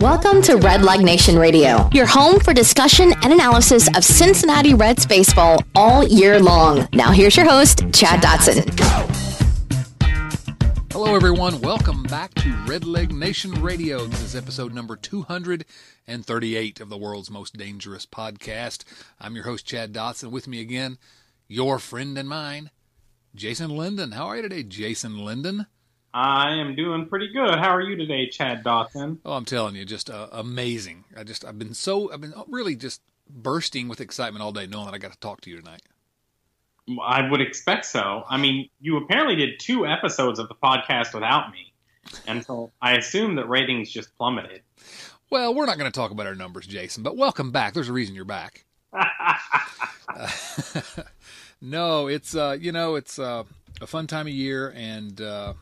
Welcome to Red Leg Nation Radio, your home for discussion and analysis of Cincinnati Reds baseball all year long. Now, here's your host, Chad Dotson. Hello, everyone. Welcome back to Red Leg Nation Radio. This is episode number 238 of the world's most dangerous podcast. I'm your host, Chad Dotson. With me again, your friend and mine, Jason Linden. How are you today, Jason Linden? I am doing pretty good. How are you today, Chad Dotson? Oh, I'm telling you, just uh, amazing. I just, I've been so, I've been really just bursting with excitement all day, knowing that I got to talk to you tonight. I would expect so. I mean, you apparently did two episodes of the podcast without me, and so I assume that ratings just plummeted. Well, we're not going to talk about our numbers, Jason, but welcome back. There's a reason you're back. uh, no, it's uh, you know, it's uh, a fun time of year, and uh,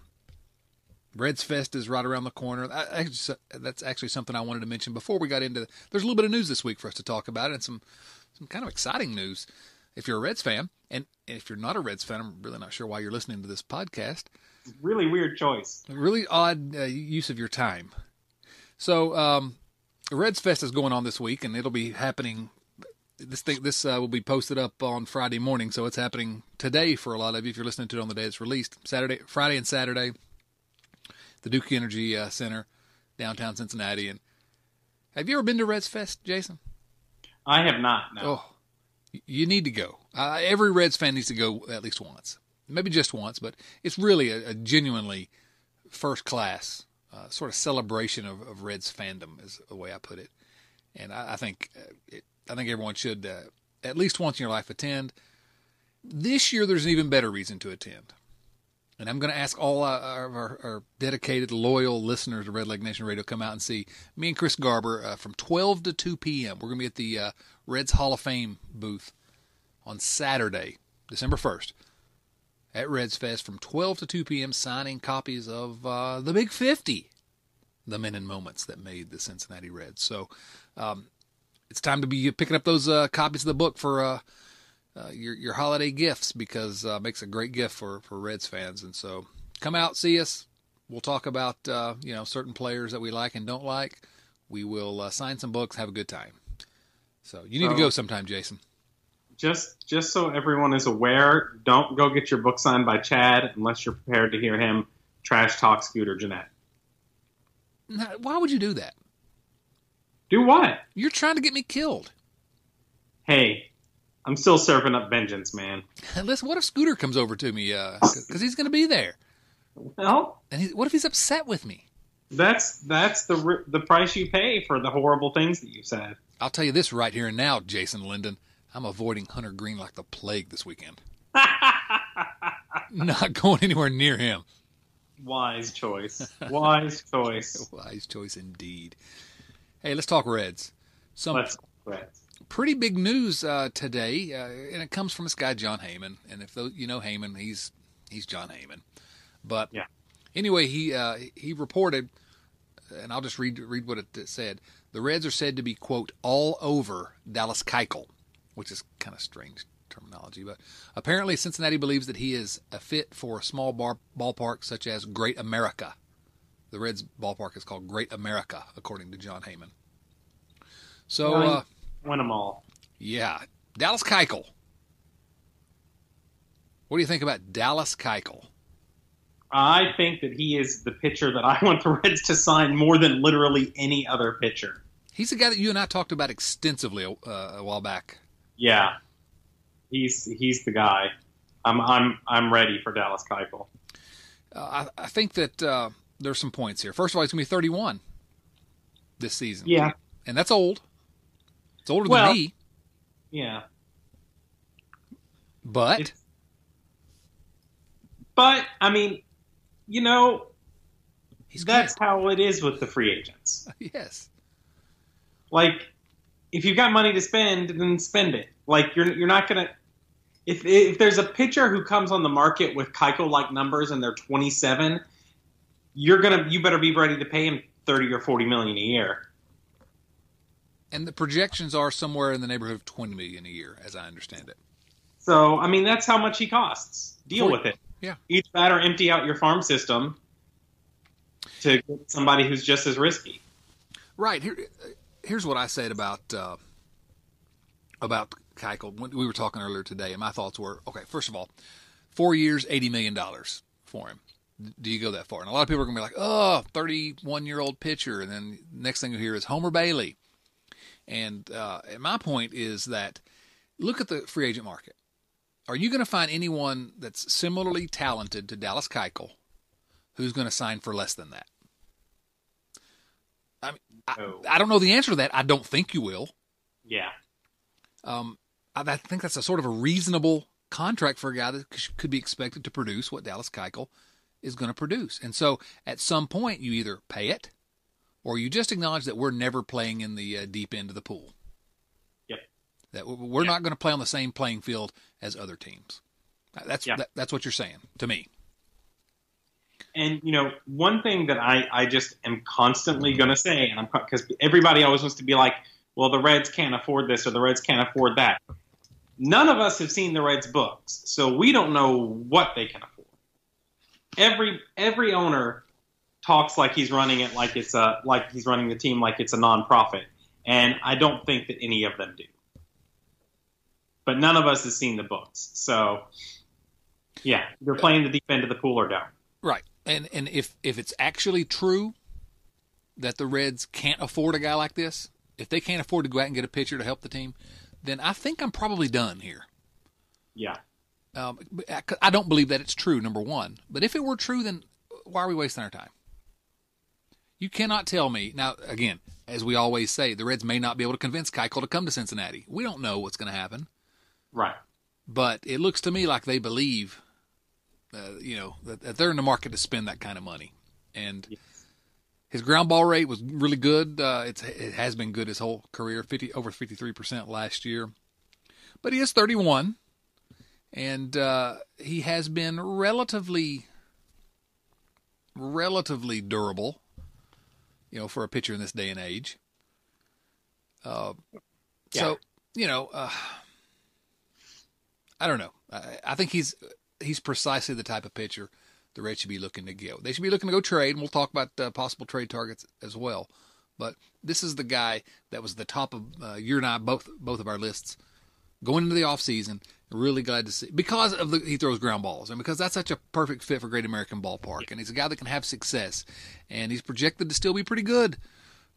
Reds Fest is right around the corner. I, I, that's actually something I wanted to mention before we got into. The, there's a little bit of news this week for us to talk about, and some some kind of exciting news. If you're a Reds fan, and if you're not a Reds fan, I'm really not sure why you're listening to this podcast. Really weird choice. Really odd uh, use of your time. So, um, Reds Fest is going on this week, and it'll be happening. This thing, this uh, will be posted up on Friday morning, so it's happening today for a lot of you. If you're listening to it on the day it's released, Saturday, Friday, and Saturday the Duke Energy uh, Center, downtown Cincinnati. And have you ever been to Reds Fest, Jason? I have not. No. Oh, you need to go. Uh, every Reds fan needs to go at least once, maybe just once, but it's really a, a genuinely first class uh, sort of celebration of, of, Reds fandom, is the way I put it. And I, I think uh, it, I think everyone should uh, at least once in your life attend. This year, there's an even better reason to attend. And I'm going to ask all uh, our, our, dedicated, loyal listeners of Red Leg Nation Radio come out and see me and Chris Garber uh, from 12 to 2 p.m. We're going to be at the uh, Reds Hall of Fame booth on Saturday, December 1st, at Reds Fest from 12 to 2 p.m. signing copies of uh, The Big 50, the men and moments that made the Cincinnati Reds. So um, it's time to be picking up those uh, copies of the book for uh, your your holiday gifts because uh, makes a great gift for for Reds fans. And so come out, see us. We'll talk about uh, you know certain players that we like and don't like. We will uh, sign some books, have a good time. So you need so, to go sometime, Jason. Just just so everyone is aware, don't go get your book signed by Chad unless you're prepared to hear him trash talk Scooter Gennett. Why would you do that? Do what? You're trying to get me killed. Hey, I'm still serving up vengeance, man. Listen, what if Scooter comes over to me? Because uh, he's going to be there. Well, and he, what if he's upset with me? That's that's the the price you pay for the horrible things that you said. I'll tell you this right here and now, Jason Linden. I'm avoiding Hunter Greene like the plague this weekend. Not going anywhere near him. Wise choice. Wise choice. Wise choice indeed. Hey, let's talk Reds. Some let's talk Reds pretty big news uh, today, uh, and it comes from this guy Jon Heyman. And if you know Heyman, he's he's Jon Heyman. But yeah. anyway, he uh, he reported, and I'll just read read what it said. The Reds are said to be quote all over Dallas Keuchel, which is kind of strange terminology, but apparently Cincinnati believes that he is a fit for a small bar, ballpark such as Great America. The Reds ballpark is called Great America, according to Jon Heyman. So. Uh, win them all. Yeah, Dallas Keuchel. What do you think about Dallas Keuchel? I think that he is the pitcher that I want the Reds to sign more than literally any other pitcher. He's the guy that you and I talked about extensively uh, a while back. Yeah, he's he's the guy. I'm I'm I'm ready for Dallas Keuchel. Uh, I, I think that uh, there's some points here. First of all, he's gonna be 31 this season. Yeah, and that's old. It's older well, than me. Yeah. But it's, but I mean, you know, He's that's how it is with the free agents. yes. Like if you've got money to spend, then spend it. Like you're you're not gonna if if there's a pitcher who comes on the market with Keuchel like numbers and they're 27, you're gonna you better be ready to pay him 30 or 40 million a year. And the projections are somewhere in the neighborhood of 20 million a year, as I understand it. So, I mean, that's how much he costs. Deal with it. Yeah. Each batter empty out your farm system to get somebody who's just as risky. Right here, here's what I said about uh, about Keuchel when we were talking earlier today, and my thoughts were: okay, first of all, four years, eighty million dollars for him. Do you go that far? And a lot of people are going to be like, "Oh, 31 year old pitcher," and then next thing you hear is Homer Bailey. And, uh, my point is that look at the free agent market. Are you going to find anyone that's similarly talented to Dallas Keuchel who's going to sign for less than that? I mean, no. I, I, don't know the answer to that. I don't think you will. Yeah. Um, I, I, think that's a sort of a reasonable contract for a guy that could be expected to produce what Dallas Keuchel is going to produce. And so at some point, you either pay it or you just acknowledge that we're never playing in the uh, deep end of the pool. Yep. That we're yep. not going to play on the same playing field as other teams. That's yep. that, that's what you're saying to me. And you know, one thing that I I just am constantly going to say, and I'm because everybody always wants to be like, well, the Reds can't afford this or the Reds can't afford that. None of us have seen the Reds books, so we don't know what they can afford. Every every owner talks like he's running it like it's a like he's running the team like it's a nonprofit, and I don't think that any of them do. But none of us has seen the books, so yeah, they're playing the deep end of the pool or down. Right, and and if if it's actually true that the Reds can't afford a guy like this, if they can't afford to go out and get a pitcher to help the team, then I think I'm probably done here. Yeah. Um, I don't believe that it's true, number one. But if it were true, then why are we wasting our time? You cannot tell me now. Again, as we always say, the Reds may not be able to convince Keuchel to come to Cincinnati. We don't know what's going to happen. Right. But it looks to me like they believe, uh, you know, that, that, they're in the market to spend that kind of money. And yes. his ground ball rate was really good. Uh, it has been good his whole career, fifty over fifty three percent last year. But he is thirty one, and uh, he has been relatively, relatively durable you know, for a pitcher in this day and age. Uh, yeah. So, you know, uh, I don't know. I, I, think he's he's precisely the type of pitcher the Reds should be looking to go. They should be looking to go trade, and we'll talk about uh, possible trade targets as well. But this is the guy that was the top of uh, you and I both both of our lists going into the off season Really glad to see because of the he throws ground balls and because that's such a perfect fit for Great American Ballpark and he's a guy that can have success and he's projected to still be pretty good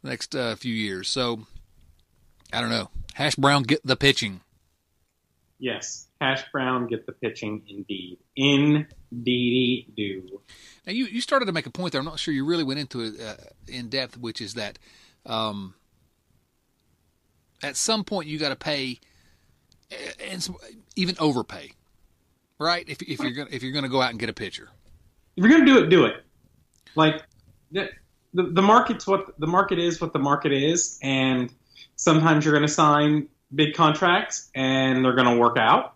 the next uh, few years. So I don't know. Hash Brown get the pitching. Yes, Hash Brown get the pitching indeed. Indeed do. Now you you started to make a point there. I'm not sure you really went into it uh, in depth, which is that um, at some point you got to pay and even overpay, right? If if you're gonna if you're gonna go out and get a pitcher, if you're gonna do it, do it. Like the the, the market's what the market is, what the market is, and sometimes you're gonna sign big contracts and they're gonna work out,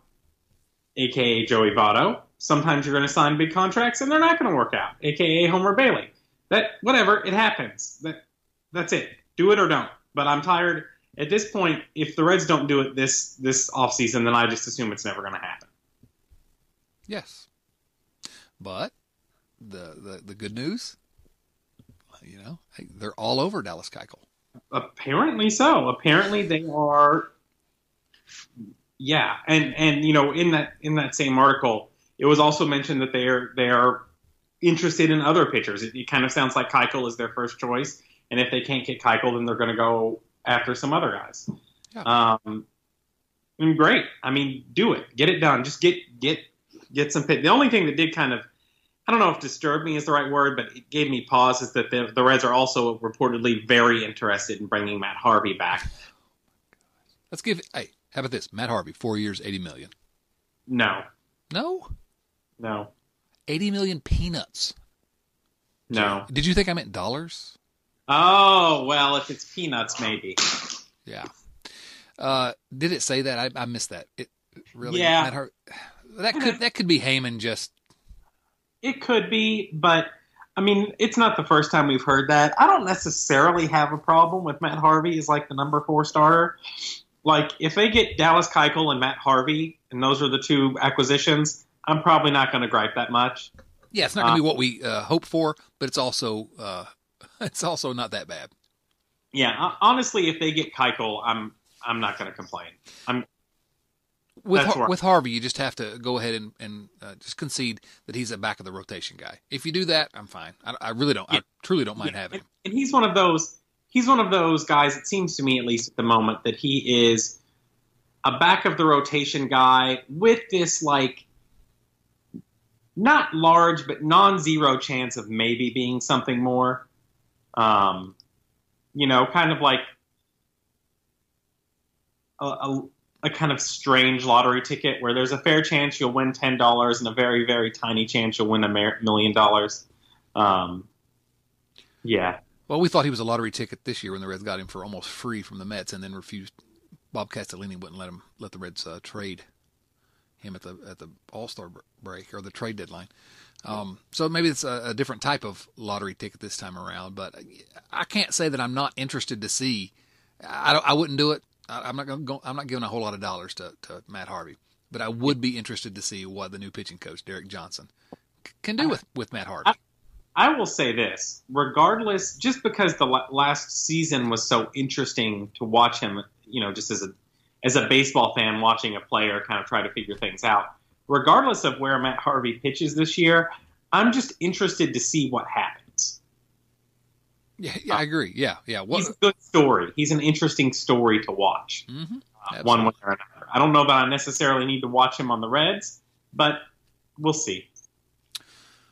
aka Joey Votto. Sometimes you're gonna sign big contracts and they're not gonna work out, aka Homer Bailey. That whatever, it happens. That that's it. Do it or don't. But I'm tired at this point, if the Reds don't do it this this offseason, then I just assume it's never going to happen. Yes, but the, the the good news, you know, they're all over Dallas Keuchel. Apparently so. Apparently they are. Yeah, and and you know in that in that same article, it was also mentioned that they are they are interested in other pitchers. It, it kind of sounds like Keuchel is their first choice, and if they can't get Keuchel, then they're going to go after some other guys. Yeah. Um, and great. I mean, do it. Get it done. Just get get get some pit. The only thing that did kind of I don't know if disturbed me is the right word, but it gave me pause is that the, the Reds are also reportedly very interested in bringing Matt Harvey back. Let's give. Hey, how about this? Matt Harvey, four years, eighty million. No. No. No. Eighty million peanuts. No. Did you think I meant dollars? Oh well, if it's peanuts, maybe. Yeah. Uh, did it say that? I, I missed that. It really. Yeah. That, that could that could be Heyman just. It could be, but I mean, it's not the first time we've heard that. I don't necessarily have a problem with Matt Harvey as like the number four starter. Like if they get Dallas Keuchel and Matt Harvey, and those are the two acquisitions, I'm probably not going to gripe that much. Yeah, it's not going to uh, be what we uh, hope for, but it's also uh, it's also not that bad. Yeah, honestly, if they get Keuchel, I'm I'm not going to complain. I'm with Har- with Harvey, you just have to go ahead and, and uh, just concede that he's a back of the rotation guy. If you do that, I'm fine. I, I really don't. Yeah. I truly don't mind yeah. having him. And he's one of those. He's one of those guys. It seems to me, at least at the moment, that he is a back of the rotation guy with this like not large but non-zero chance of maybe being something more. Um, you know, kind of like a, a, a, kind of strange lottery ticket where there's a fair chance you'll win ten dollars and a very very tiny chance you'll win a million dollars. Um, yeah. Well, we thought he was a lottery ticket this year when the Reds got him for almost free from the Mets, and then refused. Bob Castellini wouldn't let him let the Reds uh, trade him at the at the All Star break or the trade deadline. Um, so maybe it's a, a, different type of lottery ticket this time around. But I can't say that I'm not interested to see. I, I wouldn't do it. I, am not going. Go, I'm not giving a whole lot of dollars to, to Matt Harvey, but I would be interested to see what the new pitching coach Derek Johnson can do with with Matt Harvey. I, I will say this, regardless, just because the last season was so interesting to watch him, you know, just as a as a baseball fan watching a player kind of try to figure things out. Regardless of where Matt Harvey pitches this year, I'm just interested to see what happens. Yeah, yeah I agree. Yeah, yeah. What, he's a good story. He's an interesting story to watch. Mm-hmm. Uh, one way or another. I don't know that I necessarily need to watch him on the Reds, but we'll see.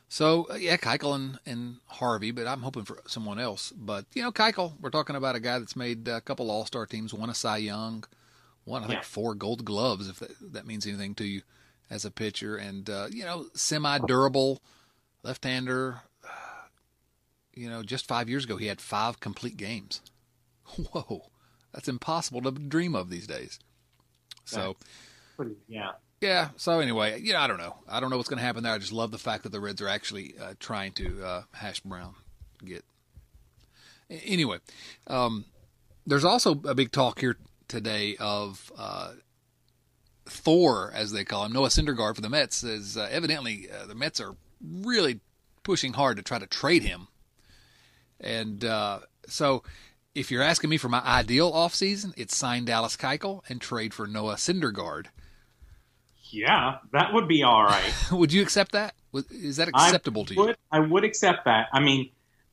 So uh, yeah, Keuchel and, and Harvey, but I'm hoping for someone else. But you know, Keuchel, we're talking about a guy that's made a couple All Star teams, won a Cy Young, won I think yeah. four Gold Gloves, if that, that, means anything to you as a pitcher, and uh, you know, semi durable left-hander. You know, just five years ago, he had five complete games. Whoa, that's impossible to dream of these days. So, pretty, yeah. Yeah. So anyway, you know, I don't know. I don't know what's going to happen there. I just love the fact that the Reds are actually uh, trying to uh, hash brown get. Anyway, um, there's also a big talk here today of uh, Thor, as they call him, Noah Syndergaard for the Mets. Is uh, evidently uh, the Mets are really pushing hard to try to trade him, and uh, so if you're asking me for my ideal offseason, it's sign Dallas Keuchel and trade for Noah Syndergaard. Yeah, that would be all right. would you accept that? Is that acceptable I to would, you? I would accept that. I mean,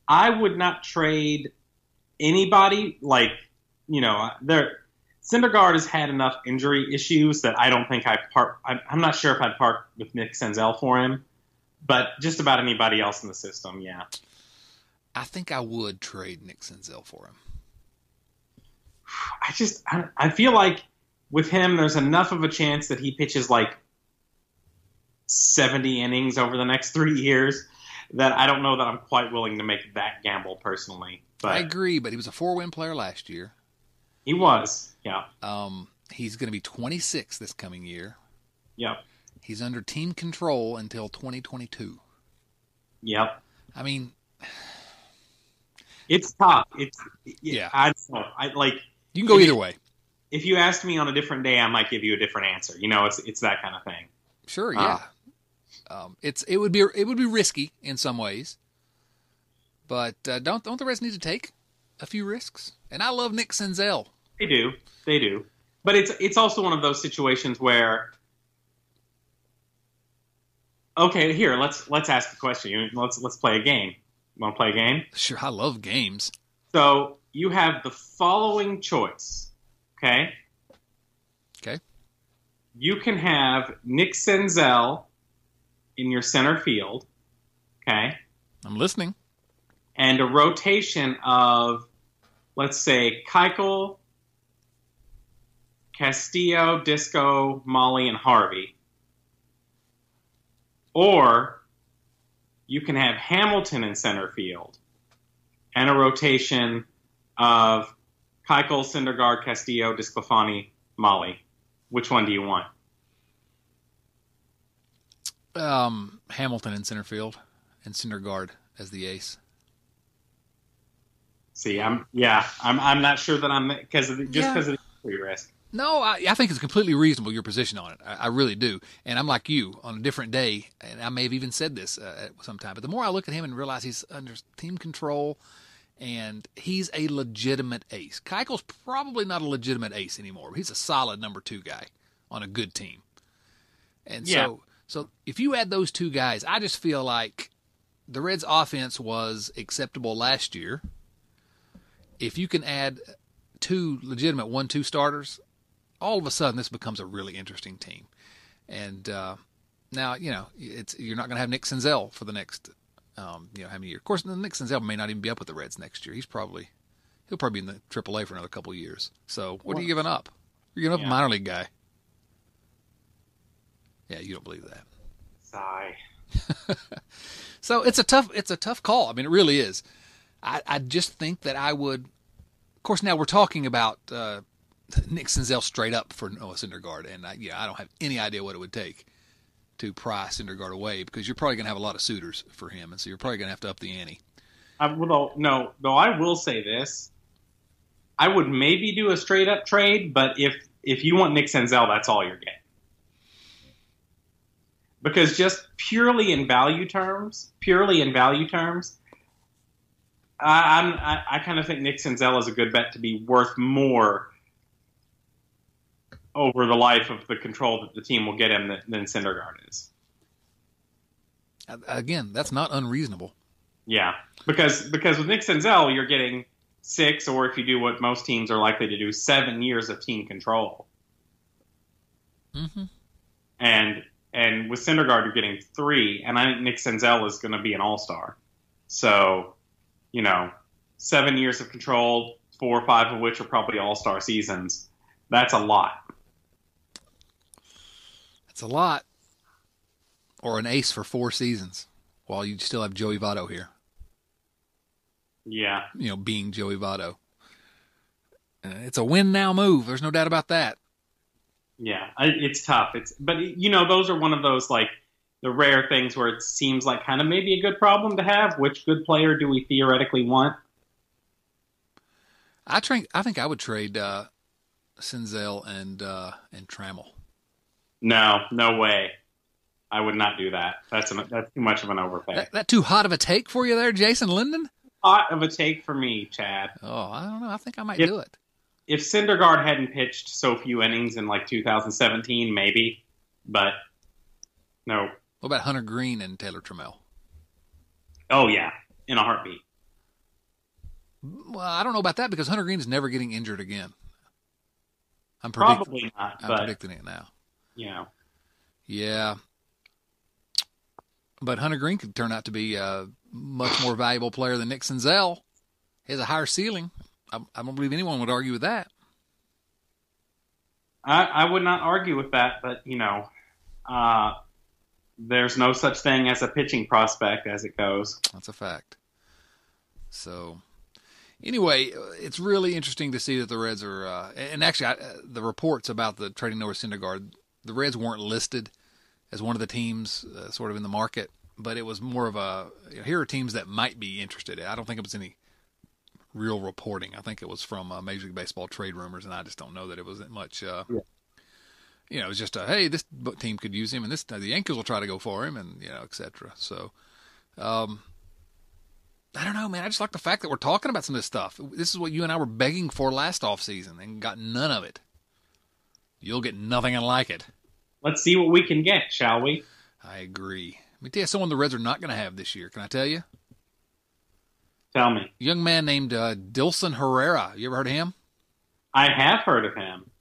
I would not trade anybody like you know there Syndergaard has had enough injury issues that I don't think I'd part. I'm not sure if I'd part with Nick Senzel for him, but just about anybody else in the system, yeah. I think I would trade Nick Senzel for him. I just I, I feel like with him, there's enough of a chance that he pitches like 70 innings over the next three years that I don't know that I'm quite willing to make that gamble personally. But I agree, but he was a four win player last year. He was, yeah. Um, he's going to be 26 this coming year. Yep. He's under team control until 2022. Yep. I mean, it's tough. It's yeah. I don't know. I like. You can go either way. If you asked me on a different day, I might give you a different answer. You know, it's it's that kind of thing. Sure. Yeah. Uh, um, it's it would be it would be risky in some ways, but uh, don't don't the Reds need to take a few risks? And I love Nick Senzel. They do. They do. But it's it's also one of those situations where Okay, here, let's let's ask the question. Let's let's play a game. You want to play a game? Sure, I love games. So, you have the following choice. Okay? Okay. You can have Nick Senzel in your center field. Okay? I'm listening. And a rotation of let's say Keuchel, Castillo, Disco, Mahle, and Harvey. Or you can have Hamilton in center field and a rotation of Keuchel, Syndergaard, Castillo, DeSclafani, Mahle. Which one do you want? Um, Hamilton in center field and Syndergaard as the ace. See, I'm yeah, I'm I'm not sure that I'm because of the, just because yeah. of the injury risk. No, I, I, think it's completely reasonable your position on it. I, I, really do, and I'm like you on a different day, and I may have even said this uh, at some time. But the more I look at him and realize he's under team control, and he's a legitimate ace. Keuchel's probably not a legitimate ace anymore. He's a solid number two guy on a good team. And Yeah. so, so if you add those two guys, I just feel like the Reds' offense was acceptable last year. If you can add two legitimate one-two starters, all of a sudden this becomes a really interesting team. And uh, now, you know, it's you're not going to have Nick Senzel for the next, um, you know, how many years? Of course, Nick Senzel may not even be up with the Reds next year. He's probably he'll probably be in the AAA for another couple of years. So what are you giving up? You're giving up Yeah. a minor league guy. Yeah, you don't believe that. Sigh. So it's a tough it's a tough call. I mean, it really is. I, I just think that I would. Of course, now we're talking about uh, Nick Senzel straight up for Noah Syndergaard, and I, yeah, I don't have any idea what it would take to pry Syndergaard away because you're probably going to have a lot of suitors for him, and so you're probably going to have to up the ante. I will no, though I will say this. I would maybe do a straight up trade, but if if you want Nick Senzel, that's all you're getting. Because just purely in value terms, purely in value terms, I, I'm I, I kind of think Nick Senzel is a good bet to be worth more over the life of the control that the team will get him than, than Syndergaard is. Again, that's not unreasonable. Yeah, because because with Nick Senzel, you're getting six, or if you do what most teams are likely to do, seven years of team control, hmm and and with Syndergaard, you're getting three, and I think Nick Senzel is going to be an All Star. So, you know, seven years of control, four or five of which are probably All Star seasons. That's a lot. That's a lot. Or an ace for four seasons, while you still have Joey Votto here. Yeah, You know, being Joey Votto. Uh, it's a win now move. There's no doubt about that. yeah, it's tough. It's but you know, those are one of those like the rare things where it seems like kind of maybe a good problem to have. Which good player do we theoretically want? I think I think I would trade uh, Senzel and uh, and Trammell. No, no way. I would not do that. That's an, that's too much of an overpay. That, that too hot of a take for you there, Jason Linden? Hot of a take for me, Chad. Oh, I don't know. I think I might If- do it. If Syndergaard hadn't pitched so few innings in like 2017, maybe, but no. What about Hunter Greene and Taylor Trammell? Oh yeah, in a heartbeat. Well, I don't know about that because Hunter Greene is never getting injured again. I'm Probably not, I'm predicting it now. You know, Yeah. But Hunter Greene could turn out to be a much more valuable player than Nick Senzel. He has a higher ceiling. I, I don't believe anyone would argue with that. I, I would not argue with that. But you know, uh, there's no such thing as a pitching prospect as it goes. That's a fact. So, anyway, it's really interesting to see that the Reds are, uh, and actually, I, uh, the reports about the trading Noah Syndergaard, the Reds weren't listed as one of the teams uh, sort of in the market, but it was more of a you know, here are teams that might be interested. I don't think it was any real reporting. I think it was from uh, Major League Baseball trade rumors, and I just don't know that it was that much. Uh, Yeah. You know, it was just a hey, this team could use him, and this the Yankees will try to go for him, and you know, etc. So, um, I don't know, man. I just like the fact that we're talking about some of this stuff. This is what you and I were begging for last off season and got none of it. You'll get nothing like it. Let's see what we can get, shall we? I agree. Let me tell you someone the Reds are not going to have this year. Can I tell you? Tell me. A young man named uh, Dilson Herrera. You ever heard of him? I have heard of him.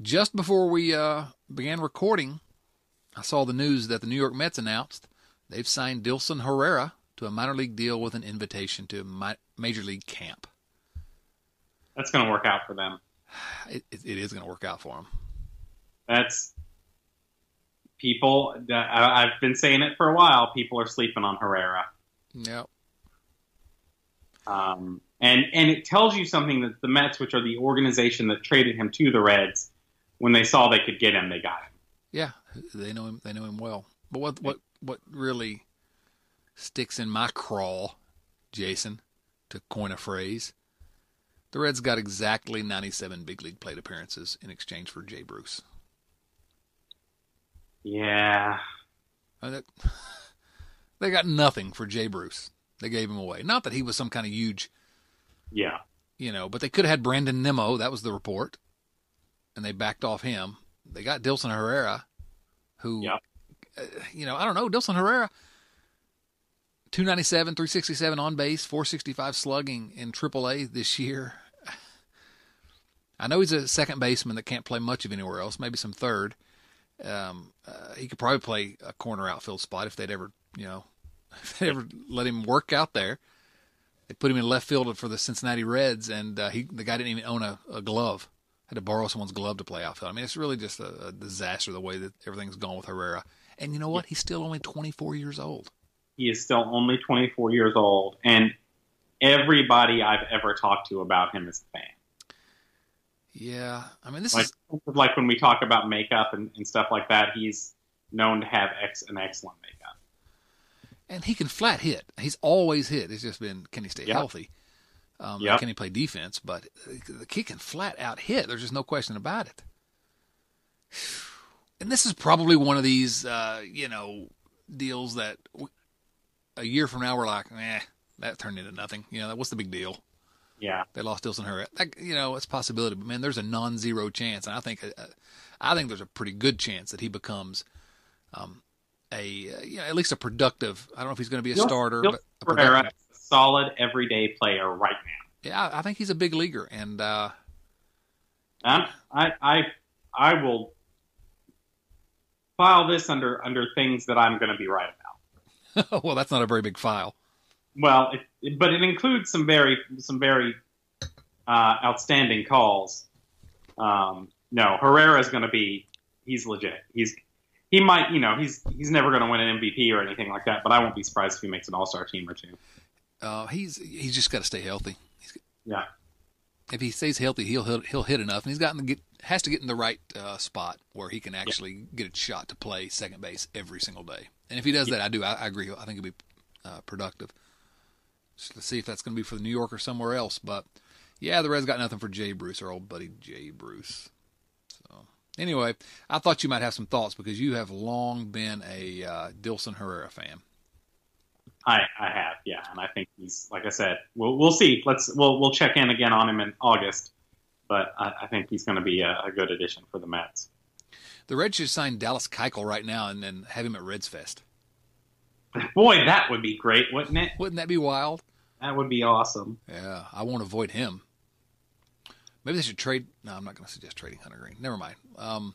Just before we uh, began recording, I saw the news that the New York Mets announced they've signed Dilson Herrera to a minor league deal with an invitation to mi- major league camp. That's going to work out for them. It, it, is going to work out for him. That's people. I- I've been saying it for a while. People are sleeping on Herrera. Yep. Um, and and it tells you something that the Mets, which are the organization that traded him to the Reds, when they saw they could get him, they got him. Yeah, they know him. They know him well. But what what what really sticks in my craw, Jason, to coin a phrase, the Reds got exactly 97 big league plate appearances in exchange for Jay Bruce. Yeah, Uh, They got nothing for Jay Bruce. They gave him away. Not that he was some kind of huge, Yeah. you know, but they could have had Brandon Nimmo. That was the report, and they backed off him. They got Dilson Herrera, who, Yep. uh, you know, I don't know. Dilson Herrera, 297, 367 on base, 465 slugging in AAA this year. I know he's a second baseman that can't play much of anywhere else, maybe some third. Um, uh, he could probably play a corner outfield spot if they'd ever, you know, if they ever let him work out there. They put him in left field for the Cincinnati Reds, and uh, he the guy didn't even own a, a glove. Had to borrow someone's glove to play outfield. I mean, it's really just a, a disaster the way that everything's gone with Herrera. And you know what? He's still only 24 years old. He is still only 24 years old, and everybody I've ever talked to about him is a fan. Yeah, I mean, this Like, is like when we talk about makeup and, and stuff like that, he's known to have ex, an excellent makeup. and he can flat hit. He's always hit. It's just been can he stay Yep. healthy? Um, Yep. Can he play defense? But the kid can flat out hit. There's just no question about it. And this is probably one of these, uh, you know, deals that a year from now we're like, eh, that turned into nothing. You know, what's the big deal? Yeah. They lost Dilson Herrera. That, you know, it's a possibility, but man, there's a non-zero chance, and I think, uh, I think there's a pretty good chance that he becomes, um, a uh, you know, at least a productive. I don't know if he's going to be a He'll- starter, he'll- but a productive. a solid everyday player right now. Yeah, I I think he's a big leaguer, and uh, I, I, I will file this under under things that I'm going to be right about. well, that's not a very big file. Well, it, it- but it includes some very some very uh, outstanding calls. Um, no, Herrera is going to be he's legit. He's he might you know he's he's never going to win an MVP or anything like that, but I won't be surprised if he makes an All Star team or two. Uh, he's he's just got to stay healthy. He's, Yeah. If he stays healthy, he'll he'll, he'll hit enough, and he's gotten to get has to get in the right uh, spot where he can actually get a shot to play second base every single day. And if he does that, I do I, I agree. I think he'll be uh, productive. Just to see if that's going to be for the New York or somewhere else. But yeah, the Reds got nothing for Jay Bruce, our old buddy Jay Bruce. So anyway, I thought you might have some thoughts because you have long been a uh, Dilson Herrera fan. I, I have, yeah, and I think he's like I said. We'll we'll see. Let's we'll we'll check in again on him in August, but I, I think he's going to be a, a good addition for the Mets. The Reds should sign Dallas Keuchel right now and then have him at Reds Fest. Boy, that would be great, wouldn't it? Wouldn't that be wild? That would be awesome. Yeah, I won't avoid him. Maybe they should trade. No, I'm not going to suggest trading Hunter Greene. Never mind. Um,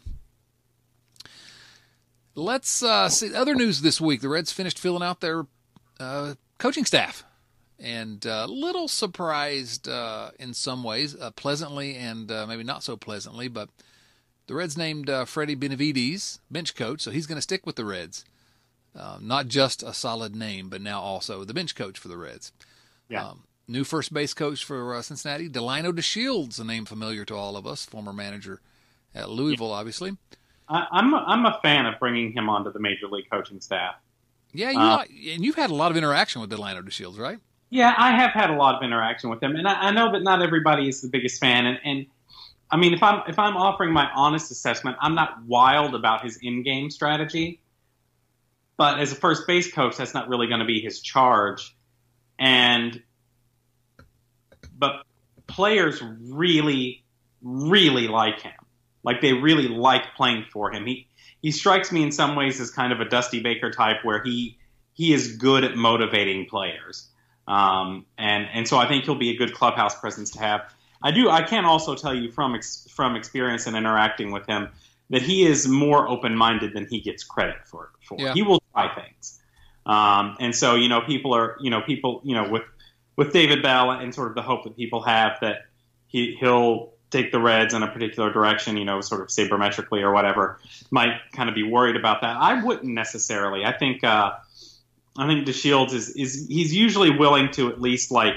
let's uh, see other news this week. The Reds finished filling out their uh, coaching staff, and a uh, little surprised uh, in some ways, uh, pleasantly and uh, maybe not so pleasantly. But the Reds named uh, Freddie Benavides bench coach, so he's going to stick with the Reds. Uh, not just a solid name, but now also the bench coach for the Reds. Yeah. Um, new first base coach for uh, Cincinnati, Delino DeShields, a name familiar to all of us, former manager at Louisville, obviously. I, I'm a, I'm a fan of bringing him onto the major league coaching staff. Yeah, you Uh, and you've had a lot of interaction with Delino DeShields, right? Yeah, I have had a lot of interaction with him, and I, I know that not everybody is the biggest fan. And, and I mean, if I'm if I'm offering my honest assessment, I'm not wild about his in-game strategy. But as a first base coach, that's not really going to be his charge. And but players really, really like him. Like they really like playing for him. He he strikes me in some ways as kind of a Dusty Baker type, where he he is good at motivating players. Um, and and so I think he'll be a good clubhouse presence to have. I do. I can also tell you from ex, from experience and interacting with him that he is more open minded than he gets credit for. For Yeah. he will try things. Um, and so you know people are you know people you know with with David Bell and sort of the hope that people have that he he'll take the Reds in a particular direction, you know, sort of sabermetrically or whatever, might kind of be worried about that. I wouldn't necessarily. I think uh, I think DeShields is is he's usually willing to at least like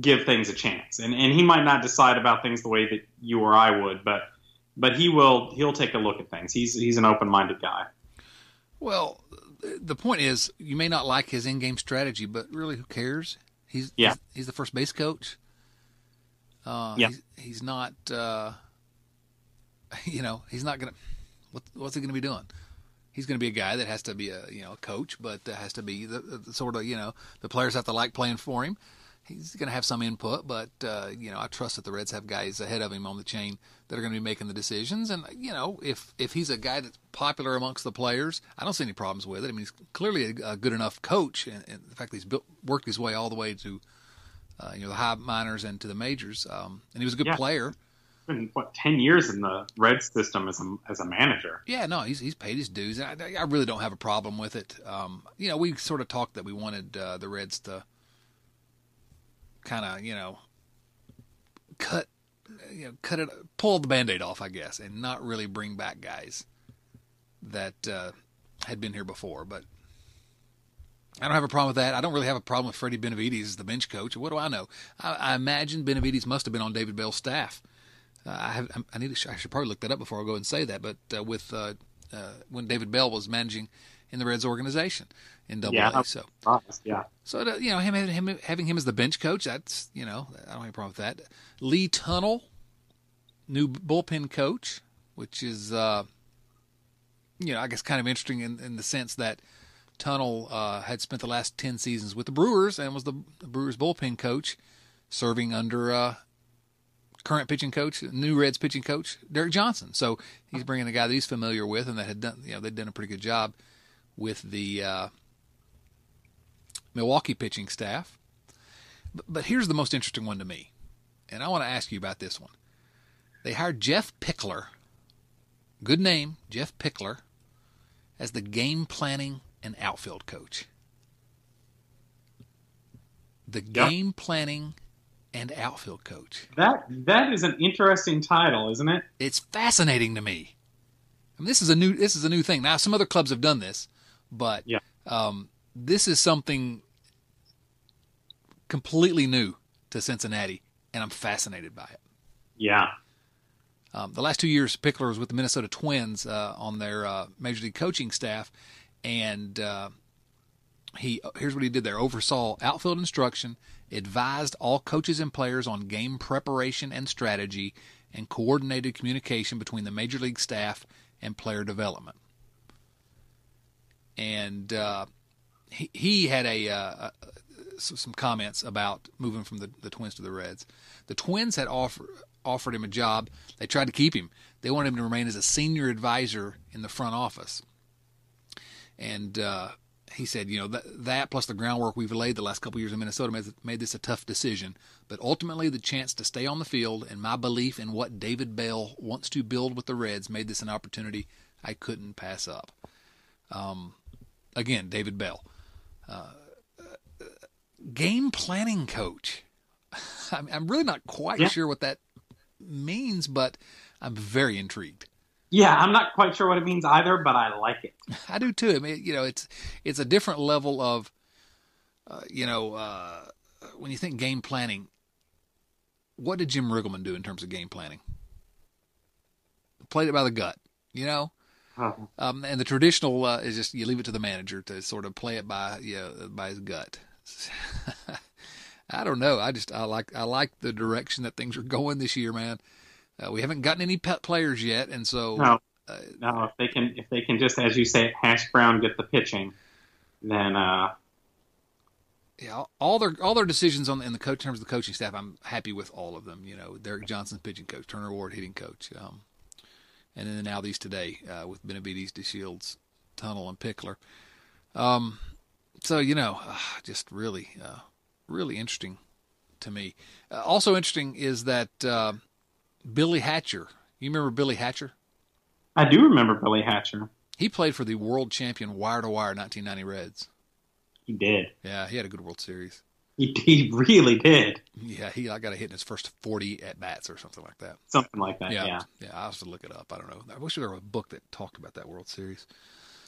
give things a chance, and and he might not decide about things the way that you or I would, but but he will he'll take a look at things. He's he's an open minded guy. Well, the point is, you may not like his in-game strategy, but really, who cares? He's Yeah. he's, he's the first base coach. Uh, Yeah. he's, he's not. Uh, you know, he's not gonna. What, what's he gonna be doing? He's going to be a guy that has to be a you know a coach, but has to be the, the sort of you know the players have to like playing for him. He's going to have some input, but uh, you know I trust that the Reds have guys ahead of him on the chain that are going to be making the decisions. And you know if if he's a guy that's popular amongst the players, I don't see any problems with it. I mean he's clearly a, a good enough coach, and, and the fact that he's built, worked his way all the way to uh, you know the high minors and to the majors, um, and he was a good Yeah. player. Been what ten years in the Reds system as a as a manager. Yeah, no, he's he's paid his dues. and I, I really don't have a problem with it. Um, you know, we sort of talked that we wanted uh, the Reds to kind of, you know, cut, you know, cut it, pull the band-aid off, I guess, and not really bring back guys that uh, had been here before. But I don't have a problem with that. I don't really have a problem with Freddie Benavides as the bench coach. What do I know? I, I imagine Benavides must have been on David Bell's staff. Uh, I have, I need to, I should probably look that up before I go and say that. But uh, with uh, uh, when David Bell was managing in the Reds organization in Double Yeah. A, so Honest, Yeah, so uh, you know him, him having him as the bench coach, that's you know I don't have a problem with that. Lee Tunnell, new bullpen coach, which is uh, you know I guess kind of interesting in, in the sense that Tunnell uh, had spent the last ten seasons with the Brewers and was the, the Brewers bullpen coach, serving under uh, current pitching coach, new Reds pitching coach Derek Johnson. So he's bringing a guy that he's familiar with and that had done you know they'd done a pretty good job with the uh, Milwaukee pitching staff. But, but here's the most interesting one to me, and I want to ask you about this one. They hired Jeff Pickler, good name, Jeff Pickler, as the game planning and outfield coach. The Yeah. game planning and outfield coach. that that is an interesting title, isn't it? It's fascinating to me. I mean, this is a new this is a new thing. Now, some other clubs have done this, but Yeah. um, this is something completely new to Cincinnati, and I'm fascinated by it. Yeah, Um, the last two years, Pickler was with the Minnesota Twins uh, on their uh, major league coaching staff, and uh, he here's what he did there: oversaw outfield instruction, advised all coaches and players on game preparation and strategy, and coordinated communication between the major league staff and player development. And uh, he he had a, uh, s- some comments about moving from the, the Twins to the Reds. The Twins had offered offered him a job. They tried to keep him. They wanted him to remain as a senior advisor in the front office. And uh, he said, you know, that, that plus the groundwork we've laid the last couple years in Minnesota made, made this a tough decision. But ultimately, the chance to stay on the field and my belief in what David Bell wants to build with the Reds made this an opportunity I couldn't pass up. Um, again, David Bell, uh, game planning coach. I'm, I'm really not quite Yeah. sure what that means, but I'm very intrigued. Yeah. I'm not quite sure what it means either, but I like it. I do too. I mean, you know, it's it's a different level of, uh, you know, uh, when you think game planning. What did Jim Riggleman do in terms of game planning? Played it by the gut, you know. Uh, Um, and the traditional uh, is just you leave it to the manager to sort of play it by you know, by his gut. I don't know. I just I like I like the direction that things are going this year, man. Uh, we haven't gotten any pet players yet, and so no, uh, no. If they can, if they can just, as you say, hash brown get the pitching, then uh, yeah, all their all their decisions on in the coach terms of the coaching staff, I'm happy with all of them. You know, Derek Johnson's pitching coach, Turner Ward hitting coach, um, and then now these today uh, with Benavides, DeShields, Tunnell, and Pickler. Um, so you know, uh, just really, uh, really interesting to me. Uh, also interesting is that uh, Billy Hatcher. You remember Billy Hatcher? I do remember Billy Hatcher. He played for the world champion wire to wire 1990 Reds. He did. Yeah, he had a good World Series. He, he really did Yeah, he I got a hit in his first 40 at bats or something like that. something like that. Yeah, Yeah, yeah. I have to look it up. I don't know. I wish there were a book that talked about that World Series.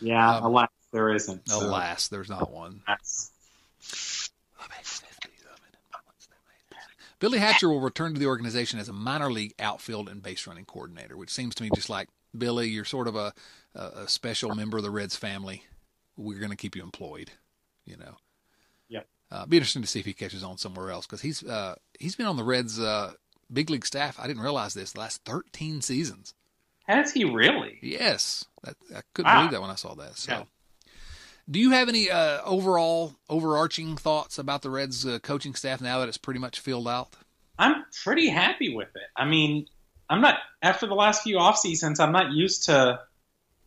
yeah. Um, alas, there isn't. so Alas, there's not one. Billy Hatcher will return to the organization as a minor league outfield and base running coordinator, which seems to me just like Billy, you're sort of a, a, special member of the Reds family. We're going to keep you employed, you know. Yep. Uh, be interesting to see if he catches on somewhere else because he's uh, he's been on the Reds uh, big league staff. I didn't realize this the last 13 seasons. Has he really? Yes, that, I couldn't Wow. believe that when I saw that. So, Yeah. Do you have any uh, overall overarching thoughts about the Reds uh, coaching staff now that it's pretty much filled out? I'm pretty happy with it. I mean, I'm not after the last few off seasons. I'm not used to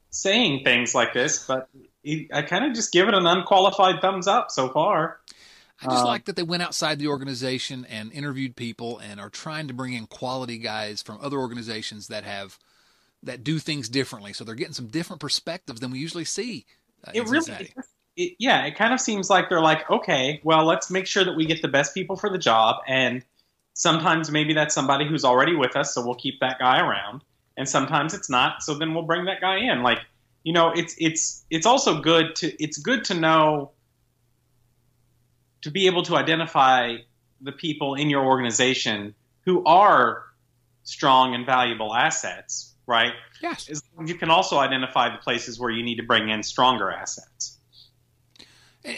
saying things like this, but it- I kind of just give it an unqualified thumbs up so far. I just Um, like that they went outside the organization and interviewed people and are trying to bring in quality guys from other organizations that have that do things differently. So they're getting some different perspectives than we usually see. It really, Cincinnati. it, yeah, it kind of seems like they're like, okay, well, let's make sure that we get the best people for the job, and sometimes maybe that's somebody who's already with us, so we'll keep that guy around, and sometimes it's not, so then we'll bring that guy in. Like, you know, it's it's it's also good to it's good to know to be able to identify the people in your organization who are strong and valuable assets, right? Yes. As long as you can also identify the places where you need to bring in stronger assets.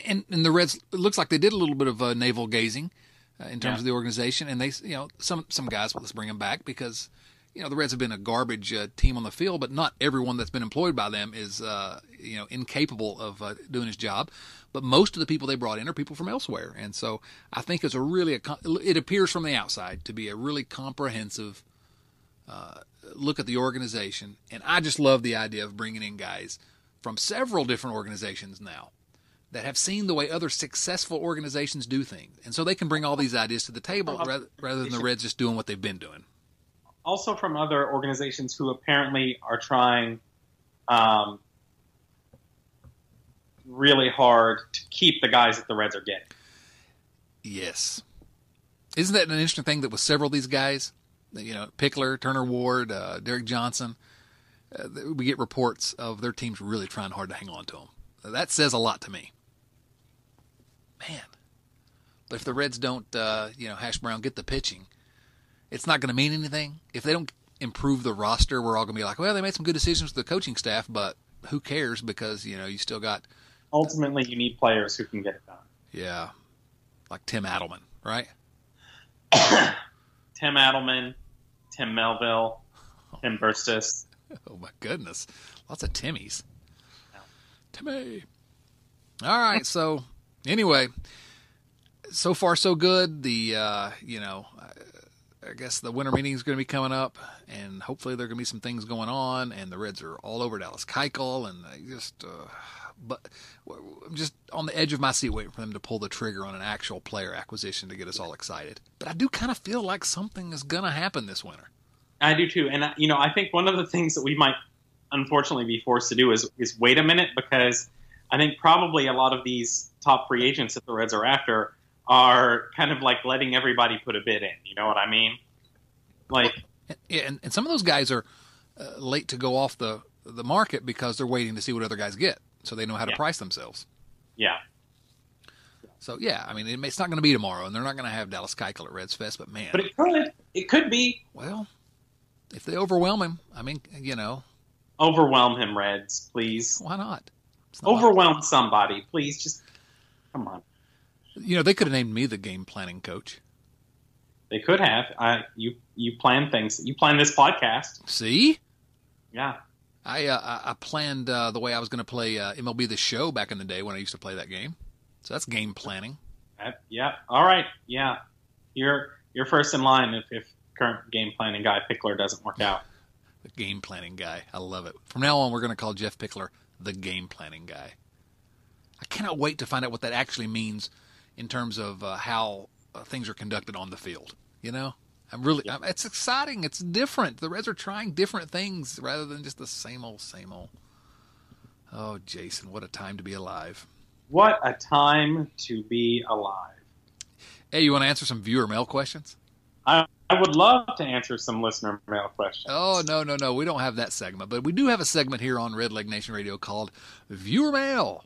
And, and the Reds, it looks like they did a little bit of uh, navel gazing uh, in terms Yeah. of the organization, and they, you know, some some guys, well, let's bring them back because, you know, the Reds have been a garbage uh, team on the field, but not everyone that's been employed by them is, uh, you know, incapable of uh, doing his job. But most of the people they brought in are people from elsewhere, and so I think it's a really, a, it appears from the outside to be a really comprehensive uh, look at the organization, and I just love the idea of bringing in guys from several different organizations now that have seen the way other successful organizations do things, and so they can bring all these ideas to the table rather, rather than the Reds just doing what they've been doing. Also, from other organizations who apparently are trying um, really hard to keep the guys that the Reds are getting. Yes, isn't that an interesting thing that with several of these guys, you know, Pickler, Turner Ward, uh, Derek Johnson, uh, we get reports of their teams really trying hard to hang on to them. That says a lot to me. Man, but if the Reds don't, uh, you know, Hash Brown get the pitching, it's not going to mean anything. If they don't improve the roster, we're all going to be like, well, they made some good decisions with the coaching staff, but who cares because you know you still got Ultimately, you need players who can get it done. yeah, like Tim Adelman, right? Tim Adelman, Tim Melville, Tim Burstis. Oh my goodness, lots of Timmys. Timmy. All right, so anyway, so far so good. The uh, you know, I, guess the winter meeting is going to be coming up, and hopefully there are going to be some things going on. And the Reds are all over Dallas Keuchel, and I just, uh, but I'm just on the edge of my seat waiting for them to pull the trigger on an actual player acquisition to get us all excited. But I do kind of feel like something is going to happen this winter. I do too, and you know, I think one of the things that we might unfortunately be forced to do is is wait a minute because I think probably a lot of these top free agents that the Reds are after are kind of like letting everybody put a bid in. You know what I mean? Like, Yeah, and, and some of those guys are uh, late to go off the the market because they're waiting to see what other guys get, so they know how to Yeah. price themselves. yeah, So yeah, I mean, it, may- it's not going to be tomorrow, and they're not going to have Dallas Keuchel at Reds Fest. But man, but it could it could be well, if they overwhelm him, I mean, you know, overwhelm him, Reds, please. why not? Not Overwhelm somebody, please. Just come on. You know, they could have named me the game planning coach. They could have. I you you plan things. You plan this podcast. See, Yeah. I uh, I- planned uh, the way I was going to play uh, MLB The Show back in the day when I used to play that game. So that's game planning. Yeah. All right. Yeah. You're you're first in line if, if current game planning guy Pickler doesn't work out. The game planning guy. I love it. From now on, we're going to call Jeff Pickler the game planning guy. I cannot wait to find out what that actually means in terms of uh, how uh, things are conducted on the field. You know, I'm really, I'm, it's exciting. It's different. The Reds are trying different things rather than just the same old, same old. Oh, Jason, what a time to be alive. What a time to be alive. Hey, you want to answer some viewer mail questions? I, I would love to answer some listener mail questions. Oh, no, no, no. We don't have that segment, but we do have a segment here on Red Leg Nation Radio called Viewer Mail.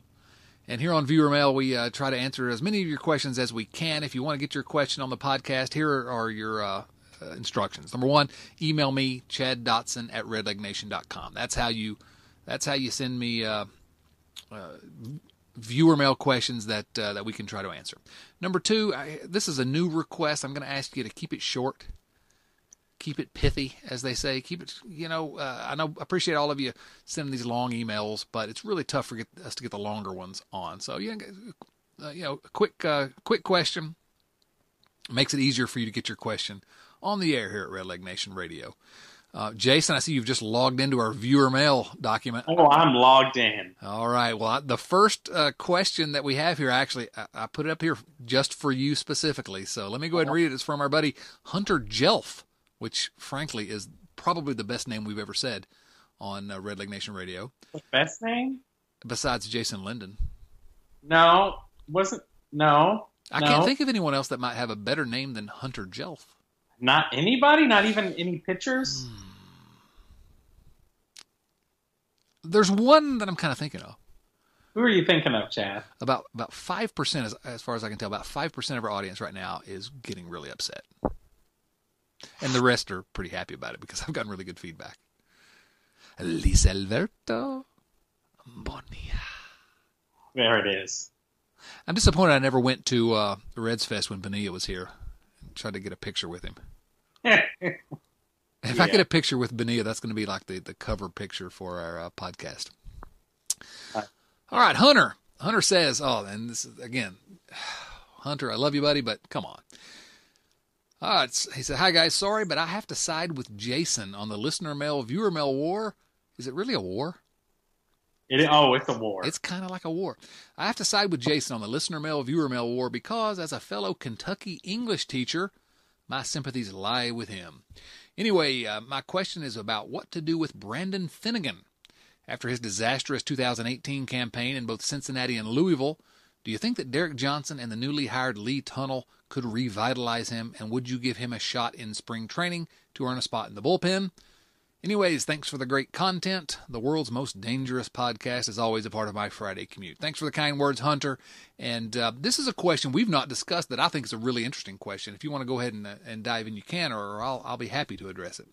And here on Viewer Mail, we uh, try to answer as many of your questions as we can. If you want to get your question on the podcast, here are your uh, uh, instructions. Number one, email me, Chad Dotson at redlegnation.com. That's how you, that's how you send me uh, uh, viewer mail questions that uh, that we can try to answer. Number two, I, this is a new request. I'm going to ask you to keep it short. Keep it pithy, as they say. Keep it, you know. Uh, I know, appreciate all of you sending these long emails, but it's really tough for get, us to get the longer ones on. So yeah, uh, you know, a quick, uh, quick question makes it easier for you to get your question on the air here at Red Leg Nation Radio. Uh, Jason, I see you've just logged into our viewer mail document. Oh, I'm logged in. All right. Well, the first uh, question that we have here, actually, I, I, put it up here just for you specifically. So let me go ahead and read it. It's from our buddy Hunter Jelf, which, frankly, is probably the best name we've ever said on uh, Red Leg Nation Radio. The best name? Besides Jason Linden. No, wasn't. No. I no. can't think of anyone else that might have a better name than Hunter Jelf. Not anybody? Not even any pitchers? Hmm. There's one that I'm kind of thinking of. Who are you thinking of, Chad? About about five percent, as, as far as I can tell, about five percent of our audience right now is getting really upset, and the rest are pretty happy about it because I've gotten really good feedback. Lisalverto Bonilla. There it is. I'm disappointed I never went to uh, Reds Fest when Bonilla was here and tried to get a picture with him. If yeah. I get a picture with Bonilla, that's going to be like the, the cover picture for our uh, podcast. All right, Hunter. Hunter says, "Oh, and this is again, Hunter. I love you, buddy, but come on." Right, he said, "Hi guys, sorry, but I have to side with Jason on the listener mail viewer mail war. Is it really a war?" It, oh, it's a war. It's kind of like a war. I have to side with Jason on the listener mail viewer mail war because, as a fellow Kentucky English teacher, my sympathies lie with him. Anyway, uh, my question is about what to do with Brandon Finnegan. After his disastrous 2018 campaign in both Cincinnati and Louisville, do you think that Derek Johnson and the newly hired Lee Tunnell could revitalize him, and would you give him a shot in spring training to earn a spot in the bullpen? Anyways, thanks for the great content. The world's most dangerous podcast is always a part of my Friday commute. Thanks for the kind words, Hunter. And uh, this is a question we've not discussed that I think is a really interesting question. If you want to go ahead and, uh, and dive in, you can, or I'll, I'll be happy to address it.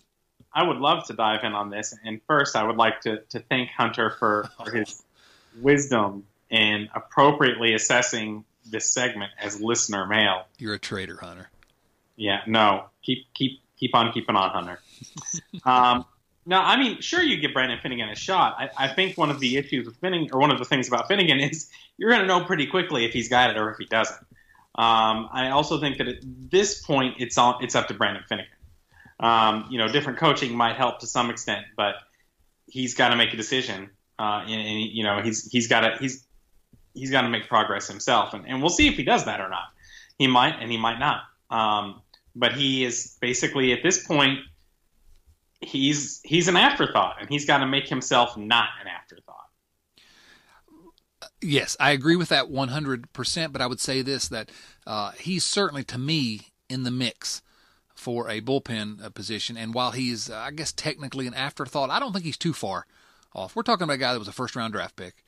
I would love to dive in on this. And first, I would like to, to thank Hunter for, for his wisdom in appropriately assessing this segment as listener mail. You're a traitor, Hunter. Yeah, no. Keep keep keep on keeping on, Hunter. um, no, I mean, sure, you give Brandon Finnegan a shot. I, I, think one of the issues with Finnegan, or one of the things about Finnegan, is you're going to know pretty quickly if he's got it or if he doesn't. Um, I also think that at this point, it's all, it's up to Brandon Finnegan. Um, you know, different coaching might help to some extent, but he's got to make a decision, uh, and, and, you know, he's he's got to he's he's got to make progress himself, and, and we'll see if he does that or not. He might, and he might not. Um, but he is basically at this point he's he's an afterthought, and he's got to make himself not an afterthought. Yes, I agree with that 100%, but I would say this that uh, he's certainly, to me, in the mix for a bullpen uh, position. And while he's, uh, I guess, technically an afterthought, I don't think he's too far off. We're talking about a guy that was a first round draft pick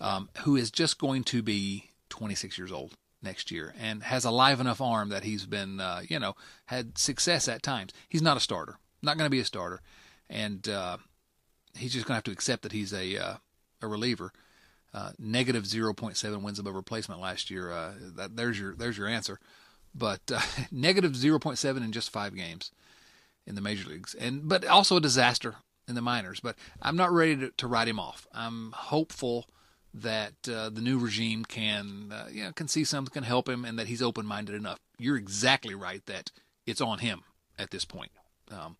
um, who is just going to be 26 years old next year and has a live enough arm that he's been, uh, you know, had success at times. He's not a starter. Not going to be a starter, and uh, he's just going to have to accept that he's a uh, a reliever. Uh, negative 0.7 wins above replacement last year. Uh, that, there's your there's your answer. But uh, negative 0.7 in just five games in the major leagues, and but also a disaster in the minors. But I'm not ready to, to write him off. I'm hopeful that uh, the new regime can uh, you know can see something can help him, and that he's open minded enough. You're exactly right that it's on him at this point. Um,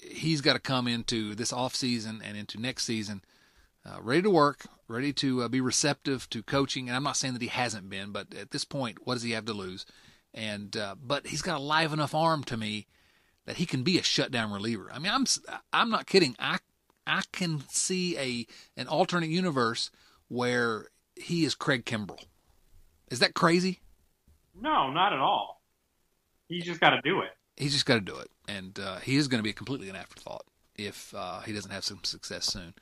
he's got to come into this off season and into next season uh, ready to work, ready to uh, be receptive to coaching. And I'm not saying that he hasn't been, but at this point, what does he have to lose? And uh, but he's got a live enough arm to me that he can be a shutdown reliever. I mean, I'm I'm not kidding. I I can see a an alternate universe where he is Craig Kimbrel. Is that crazy? No, not at all. He's just got to do it he's just got to do it, and uh, he is going to be completely an afterthought if uh, he doesn't have some success soon.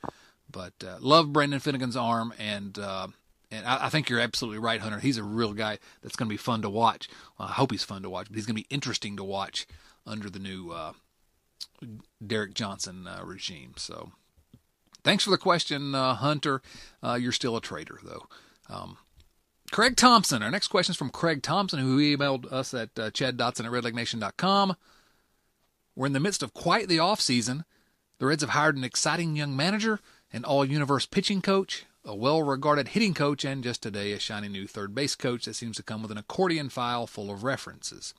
But uh, love Brandon Finnegan's arm, and uh, and I, I, think you're absolutely right, Hunter. He's a real guy that's going to be fun to watch. Well, I hope he's fun to watch, but he's going to be interesting to watch under the new uh, Derek Johnson uh, regime. So. Thanks for the question, Hunter. you're still a traitor, though. Um, Craig Thompson. Our next question is from Craig Thompson, who emailed us at uh, chaddotson at redlegnation.com. We're in the midst of quite the offseason. The Reds have hired an exciting young manager, an all universe pitching coach, a well regarded hitting coach, and just today a shiny new third base coach that seems to come with an accordion file full of references.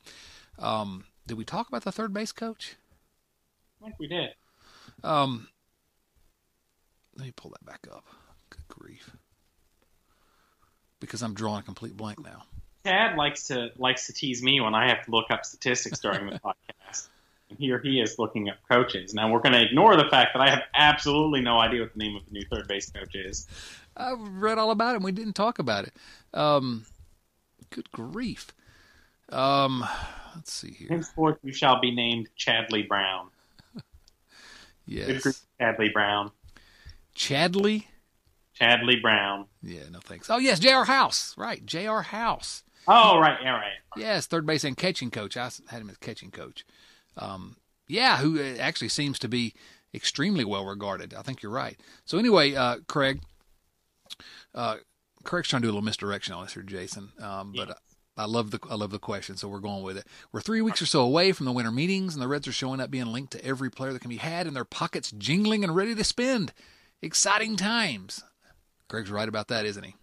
Um, did we talk about the third base coach? I think we did. Um, let me pull that back up. Good grief. Because I'm drawing a complete blank now. Chad likes to likes to tease me when I have to look up statistics during the podcast. And here he is looking up coaches. Now we're going to ignore the fact that I have absolutely no idea what the name of the new third base coach is. I've read all about it. and We didn't talk about it. Um, good grief. Um, let's see here. Henceforth, you shall be named Chadley Brown. Yes, Chadley Brown. Chadley. Chadley Brown. Yeah, no thanks. Oh yes, J.R. House. Right, J.R. House. Oh right, yeah, right. Yes, third base and catching coach. I had him as catching coach. Um, yeah, who uh, actually seems to be extremely well regarded. I think you're right. So anyway, uh, Craig, uh, Craig's trying to do a little misdirection on us here, Jason. Um, but. I love the I love the question, so we're going with it. We're three weeks or so away from the winter meetings, and the Reds are showing up being linked to every player that can be had, and their pockets jingling and ready to spend. Exciting times. Craig's right about that, isn't he?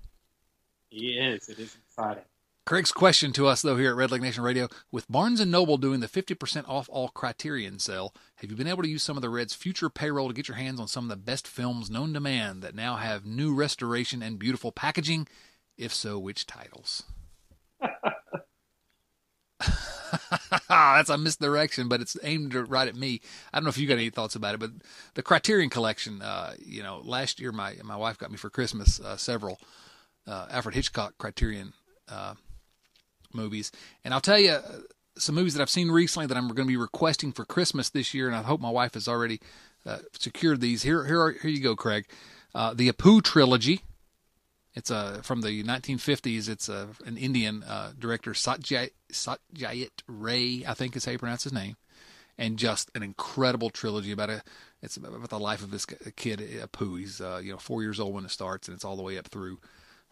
He is. It is exciting. Craig's question to us, though, here at Red Leg Nation Radio, with Barnes and Noble doing the 50% off all Criterion sale, have you been able to use some of the Reds' future payroll to get your hands on some of the best films known to man that now have new restoration and beautiful packaging? If so, which titles? That's a misdirection, but it's aimed right at me. I don't know if you got any thoughts about it, but the Criterion Collection, uh, you know, last year my my wife got me for Christmas uh, several uh, Alfred Hitchcock Criterion uh, movies, and I'll tell you uh, some movies that I've seen recently that I'm going to be requesting for Christmas this year, and I hope my wife has already uh, secured these. Here, here, are, here you go, Craig. The Apu trilogy. It's uh, from the 1950s. It's uh, an Indian uh, director, Satyajit, Ray, I think is how you pronounce his name, and just an incredible trilogy about a. It's about the life of this kid, Apu. He's uh, you know four years old when it starts, and it's all the way up through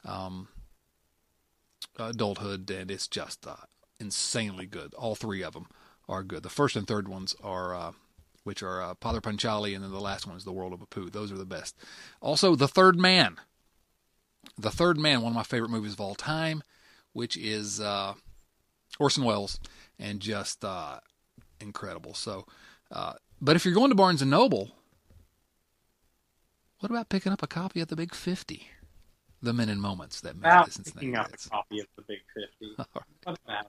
um, adulthood, and it's just uh, insanely good. All three of them are good. The first and third ones are. Uh, which are uh, Panchali, and then the last one is The World of Apu. Those are the best. Also, The Third Man. The Third Man, one of my favorite movies of all time, which is uh, Orson Welles, and just uh, incredible. So, uh, but if you're going to Barnes and Noble, what about picking up a copy of the Big Fifty, The Men and Moments that About the picking up a copy of the Big Fifty. All right.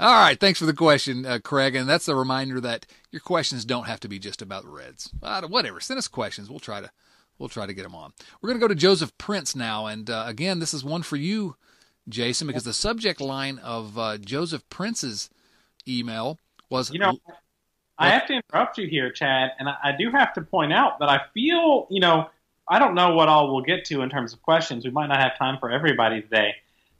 All right, thanks for the question, uh, Craig. And that's a reminder that your questions don't have to be just about the Reds. Uh, whatever, send us questions. We'll try to we'll try to get them on. We're going to go to Joseph Prince now, and uh, again, this is one for you, Jason, because the subject line of uh, Joseph Prince's email was You know, I have to interrupt you here, Chad, and I, I do have to point out that I feel, you know, I don't know what all we'll get to in terms of questions. We might not have time for everybody today,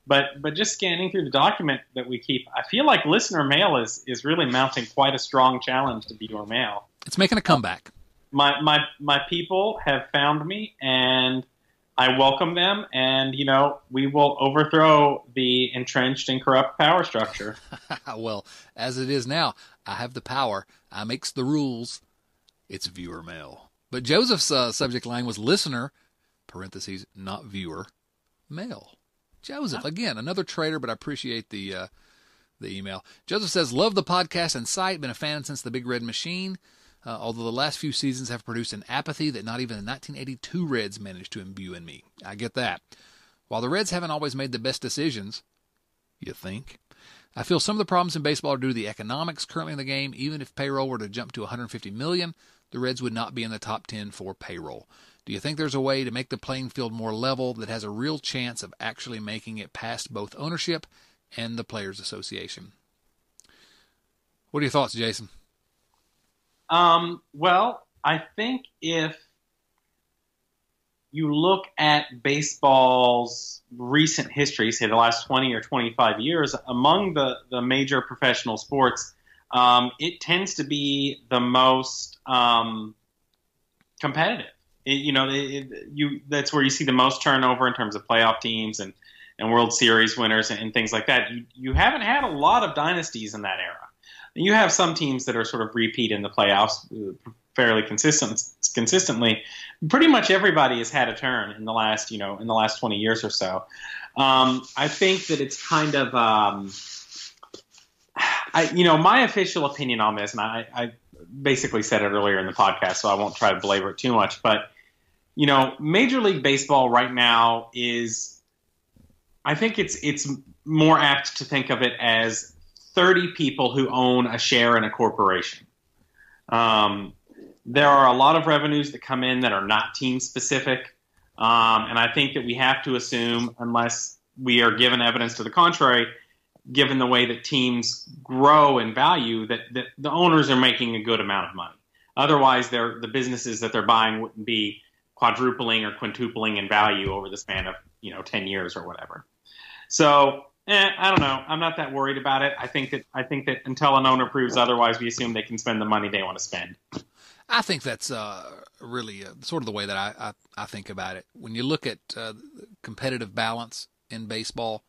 but but just scanning through the document that we keep, I feel like listener mail is is really mounting quite a strong challenge to viewer mail. it's making a comeback. My my my people have found me, and I welcome them, and you know we will overthrow the entrenched and corrupt power structure. well, as it is now, I have the power. I makes the rules. It's viewer mail. But Joseph's uh, subject line was listener, parentheses, not viewer, mail. Joseph, again, another traitor, but I appreciate the uh, the email. Joseph says, "Love the podcast and site. Been a fan since the Big Red Machine. Uh, although the last few seasons have produced an apathy that not even the 1982 Reds managed to imbue in me. I get that. While the Reds haven't always made the best decisions, you think? I feel some of the problems in baseball are due to the economics currently in the game. Even if payroll were to jump to 150 million, the Reds would not be in the top 10 for payroll. Do you think there's a way to make the playing field more level that has a real chance of actually making it past both ownership and the Players Association? What are your thoughts, Jason? Um, well, I think if you look at baseball's recent history, say the last 20 or 25 years, among the, the major professional sports, um, it tends to be the most um, competitive. It, you know, it, you that's where you see the most turnover in terms of playoff teams and, and World Series winners and, and things like that. You, you haven't had a lot of dynasties in that era you have some teams that are sort of repeat in the playoffs uh, fairly consistent consistently. Pretty much everybody has had a turn in the last you know in the last 20 years or so. Um, I think that it's kind of um, I you know my official opinion on this, and I, I basically said it earlier in the podcast, so I won't try to belabor it too much, but you know, Major League Baseball right now is I think it's it's more apt to think of it as 30 people who own a share in a corporation. Um, there are a lot of revenues that come in that are not team specific. Um, and I think that we have to assume, unless we are given evidence to the contrary, given the way that teams grow in value, that, that the owners are making a good amount of money. Otherwise, the businesses that they're buying wouldn't be quadrupling or quintupling in value over the span of you know 10 years or whatever. So eh, I don't know. I'm not that worried about it. I think that I think that until an owner proves otherwise, we assume they can spend the money they want to spend. I think that's uh, really uh, sort of the way that I, I, I, think about it. When you look at uh, competitive balance in baseball,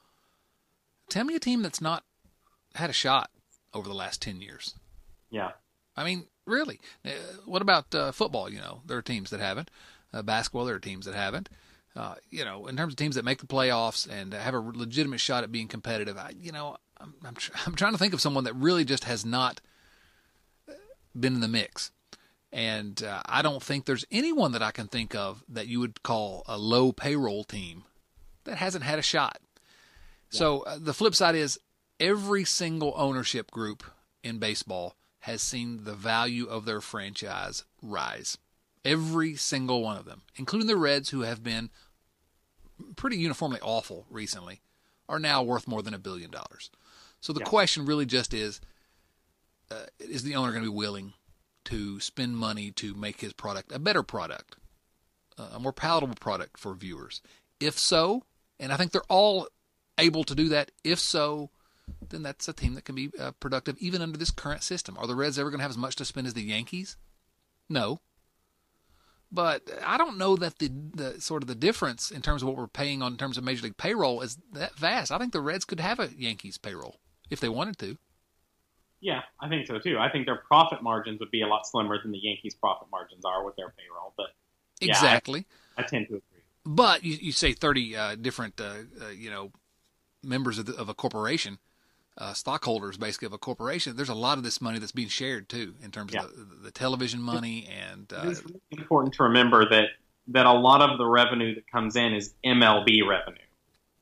tell me a team that's not had a shot over the last 10 years. Yeah. I mean, really. Uh, what about uh, football? You know, there are teams that haven't. Uh, basketball, there are teams that haven't. Uh, you know, in terms of teams that make the playoffs and have a legitimate shot at being competitive, I, you know, I'm, I'm, tr- I'm trying to think of someone that really just has not been in the mix. And uh, I don't think there's anyone that I can think of that you would call a low payroll team that hasn't had a shot. Yeah. So uh, the flip side is every single ownership group in baseball has seen the value of their franchise rise. Every single one of them, including the Reds, who have been pretty uniformly awful recently, are now worth more than a billion dollars. So the yeah. question really just is uh, is the owner going to be willing to spend money to make his product a better product, uh, a more palatable product for viewers? If so, and I think they're all able to do that, if so, then that's a team that can be uh, productive even under this current system. Are the Reds ever going to have as much to spend as the Yankees? No. But I don't know that the, the sort of the difference in terms of what we're paying on in terms of major league payroll is that vast. I think the Reds could have a Yankees payroll if they wanted to. Yeah, I think so too. I think their profit margins would be a lot slimmer than the Yankees' profit margins are with their payroll. But yeah, exactly, I, I, tend to agree. But you, you say thirty uh, different, uh, uh, you know, members of, the, of a corporation uh, stockholders basically of a corporation, there's a lot of this money that's being shared too in terms yeah. of the, the, television money and. Uh, it's really important to remember that that a lot of the revenue that comes in is MLB revenue,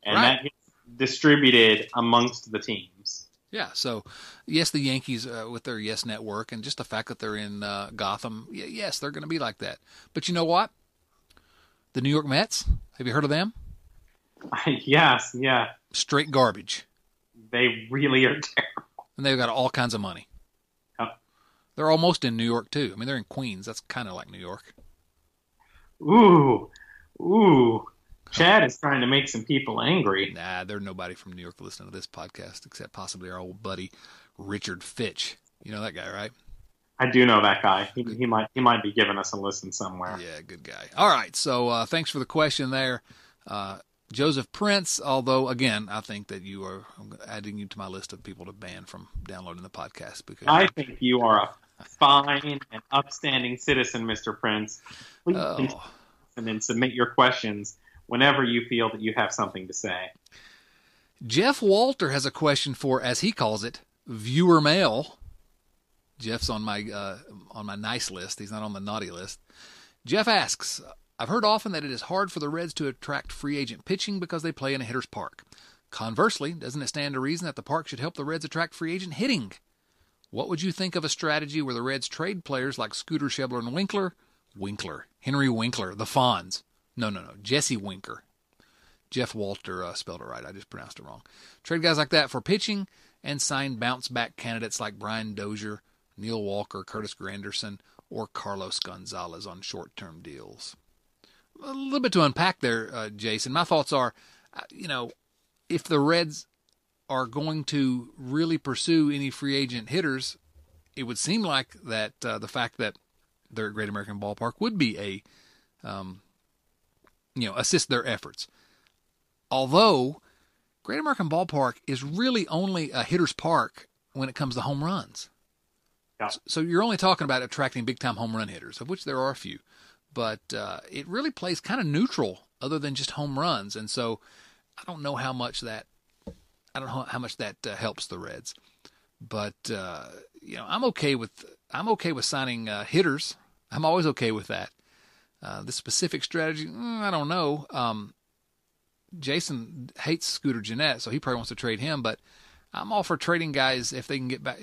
and right. that gets distributed amongst the teams. Yeah, so yes, the Yankees uh, with their Yes Network and just the fact that they're in uh, Gotham, yes, they're going to be like that. But you know what? The New York Mets, have you heard of them? yes, yeah. Straight garbage. They really are terrible. And they've got all kinds of money. They're almost in New York too. I mean, they're in Queens. That's kind of like New York. Ooh, ooh. Chad is trying to make some people angry. Nah, there's nobody from New York listening to this podcast except possibly our old buddy Richard Fitch. You know that guy, right? I do know that guy. He, he might he might be giving us a listen somewhere. Yeah, good guy. All right, so uh, thanks for the question there. Uh, Joseph Prince, although again, I think that you are adding you to my list of people to ban from downloading the podcast because I think you are a fine and upstanding citizen, Mr. Prince. Please oh. and then submit your questions whenever you feel that you have something to say. Jeff Walter has a question for, as he calls it, viewer mail. Jeff's on my uh, on my nice list. He's not on the naughty list. Jeff asks, I've heard often that it is hard for the Reds to attract free agent pitching because they play in a hitter's park. Conversely, doesn't it stand to reason that the park should help the Reds attract free agent hitting? What would you think of a strategy where the Reds trade players like Scooter Schebler and Winkler? Winkler. Henry Winkler, the Fonz. No, no, no. Jesse Winker. Jeff Walter uh, spelled it right. I just pronounced it wrong. Trade guys like that for pitching and sign bounce back candidates like Brian Dozier, Neil Walker, Curtis Granderson, or Carlos Gonzalez on short term deals a little bit to unpack there, uh, Jason. My thoughts are, uh, you know, if the Reds are going to really pursue any free agent hitters, it would seem like that uh, the fact that they're at Great American Ballpark would be a, um, you know, assist their efforts. Although Great American Ballpark is really only a hitter's park when it comes to home runs. Yeah. So you're only talking about attracting big time home run hitters, of which there are a few, but uh, it really plays kind of neutral, other than just home runs. And so I don't know how much that I don't know how much that uh, helps the Reds, but uh, you know I'm okay with I'm okay with signing uh, hitters. I'm always okay with that. Uh, the specific strategy, mm, I don't know. Um, Jason hates Scooter Gennett, so he probably wants to trade him. But I'm all for trading guys if they can get back.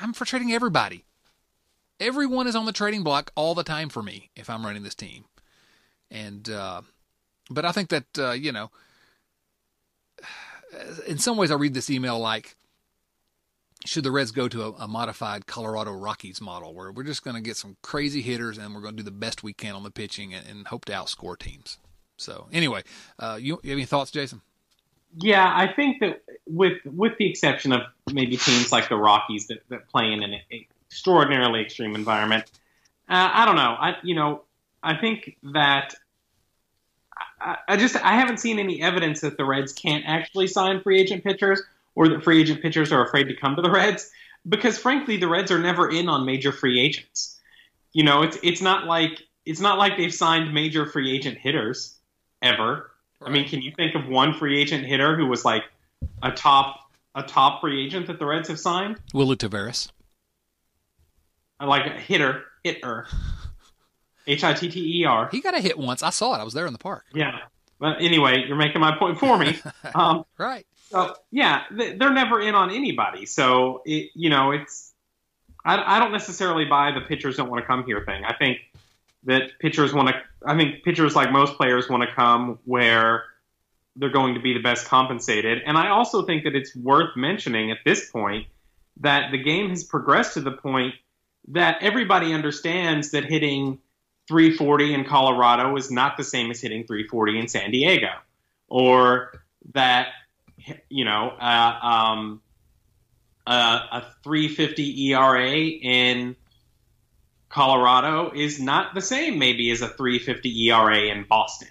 I'm for trading everybody. Everyone is on the trading block all the time for me if I'm running this team. And uh, but I think that uh, you know, in some ways, I read this email like, should the Reds go to a, a modified Colorado Rockies model where we're just going to get some crazy hitters and we're going to do the best we can on the pitching and, and hope to outscore teams? So anyway, uh, you, you have any thoughts, Jason? Yeah, I think that with with the exception of maybe teams like the Rockies that, that play in an extraordinarily extreme environment, uh, I don't know. I you know I think that I, I just I haven't seen any evidence that the Reds can't actually sign free agent pitchers or that free agent pitchers are afraid to come to the Reds because frankly the Reds are never in on major free agents. You know, it's it's not like it's not like they've signed major free agent hitters ever. Right. I mean, can you think of one free agent hitter who was like a top a top free agent that the Reds have signed? Willy Taveras. Like a hitter, hitter. H I T T E R. He got a hit once. I saw it. I was there in the park. Yeah. But anyway, you're making my point for me. Um, right. So yeah, they're never in on anybody. So it, you know, it's I, I don't necessarily buy the pitchers don't want to come here thing. I think that pitchers want to. I think pitchers, like most players, want to come where they're going to be the best compensated. And I also think that it's worth mentioning at this point that the game has progressed to the point that everybody understands that hitting 340 in Colorado is not the same as hitting 340 in San Diego, or that you know uh, um, uh, a 350 ERA in Colorado is not the same maybe as a 350 ERA in Boston.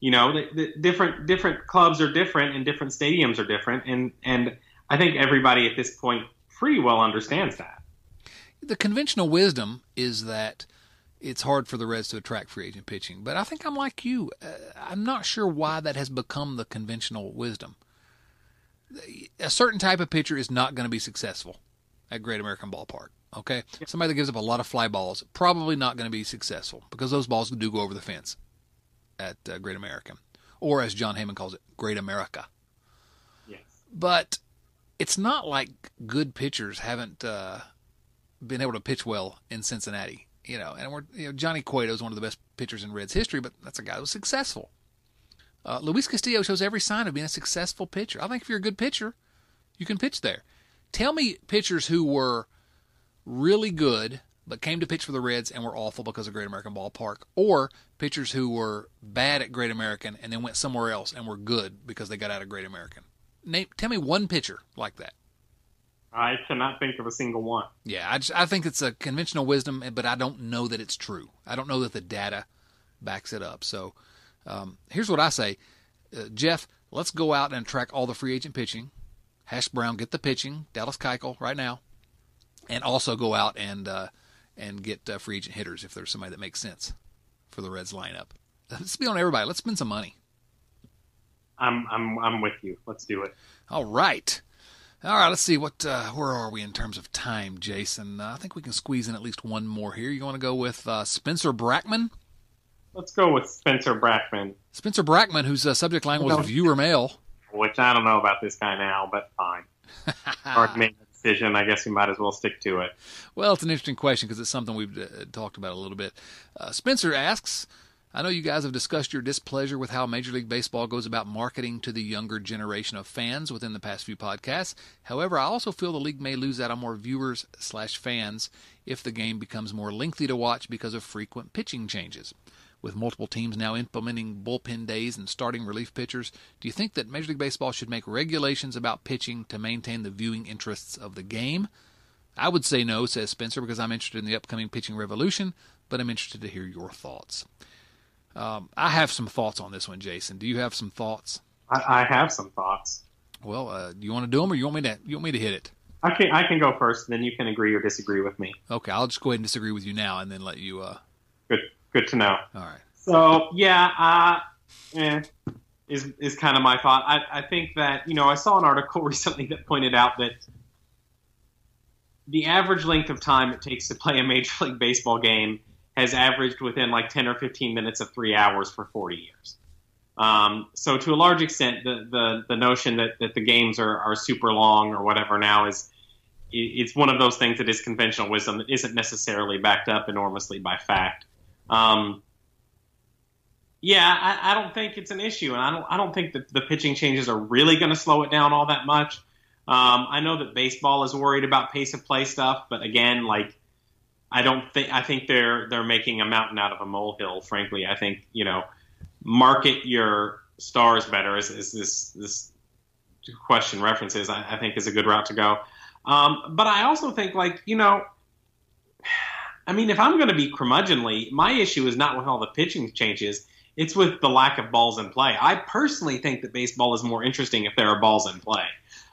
You know, the, the different different clubs are different and different stadiums are different, and and I think everybody at this point pretty well understands that. The conventional wisdom is that it's hard for the Reds to attract free agent pitching, but I think I'm like you. Uh, I'm not sure why that has become the conventional wisdom. A certain type of pitcher is not going to be successful at Great American Ballpark. Okay, somebody that gives up a lot of fly balls probably not going to be successful because those balls do go over the fence at uh, Great American, or as Jon Heyman calls it, Great America. Yes. But it's not like good pitchers haven't uh, been able to pitch well in Cincinnati. You know, and we're you know Johnny Cueto is one of the best pitchers in Reds history, but that's a guy who was successful. Uh, Luis Castillo shows every sign of being a successful pitcher. I think if you're a good pitcher, you can pitch there. Tell me pitchers who were really good but came to pitch for the Reds and were awful because of Great American Ballpark, or pitchers who were bad at Great American and then went somewhere else and were good because they got out of Great American. Name, tell me one pitcher like that. I cannot think of a single one. Yeah, I, just, I think it's a conventional wisdom, but I don't know that it's true. I don't know that the data backs it up. So um, here's what I say, uh, Jeff. Let's go out and track all the free agent pitching. Hash Brown, get the pitching. Dallas Keuchel right now and also go out and uh, and get uh, free agent hitters if there's somebody that makes sense for the Reds lineup. Let's be on everybody. Let's spend some money. I'm I'm I'm with you. Let's do it. All right. All right, let's see what uh, where are we in terms of time, Jason? Uh, I think we can squeeze in at least one more here. You want to go with uh, Spencer Brackman? Let's go with Spencer Brackman. Spencer Brackman, whose uh, subject line was viewer mail. Which I don't know about this guy now, but fine. Hard to make decision, I guess we might as well stick to it. Well, it's an interesting question because it's something we've uh, talked about a little bit. Uh, Spencer asks, I know you guys have discussed your displeasure with how Major League Baseball goes about marketing to the younger generation of fans within the past few podcasts. However, I also feel the league may lose out on more viewers slash fans if the game becomes more lengthy to watch because of frequent pitching changes. With multiple teams now implementing bullpen days and starting relief pitchers, do you think that Major League Baseball should make regulations about pitching to maintain the viewing interests of the game? I would say no, says Spencer, because I'm interested in the upcoming pitching revolution, but I'm interested to hear your thoughts. Um, I have some thoughts on this one, Jason. Do you have some thoughts? I, I have some thoughts. Well, uh, do you want to do them, or you want me to? You want me to hit it? I can I can go first, then you can agree or disagree with me. Okay, I'll just go ahead and disagree with you now, and then let you. Uh... Good, good to know. All right. So yeah, uh, eh, is is kind of my thought. I I think that you know I saw an article recently that pointed out that the average length of time it takes to play a Major League Baseball game has averaged within like 10 or 15 minutes of three hours for 40 years. Um, so to a large extent, the, the, the notion that, that the games are, are super long or whatever now is it's one of those things that is conventional wisdom that isn't necessarily backed up enormously by fact. Um, yeah, I, I, don't think it's an issue, and I don't I don't think that the pitching changes are really going to slow it down all that much. Um, I know that baseball is worried about pace of play stuff, but again, like I don't think I think they're they're making a mountain out of a molehill. Frankly, I think you know market your stars better is, is this this question references. I, I, think is a good route to go. Um, but I also think like you know. I mean, if I'm going to be curmudgeonly, my issue is not with all the pitching changes. It's with the lack of balls in play. I personally think that baseball is more interesting if there are balls in play.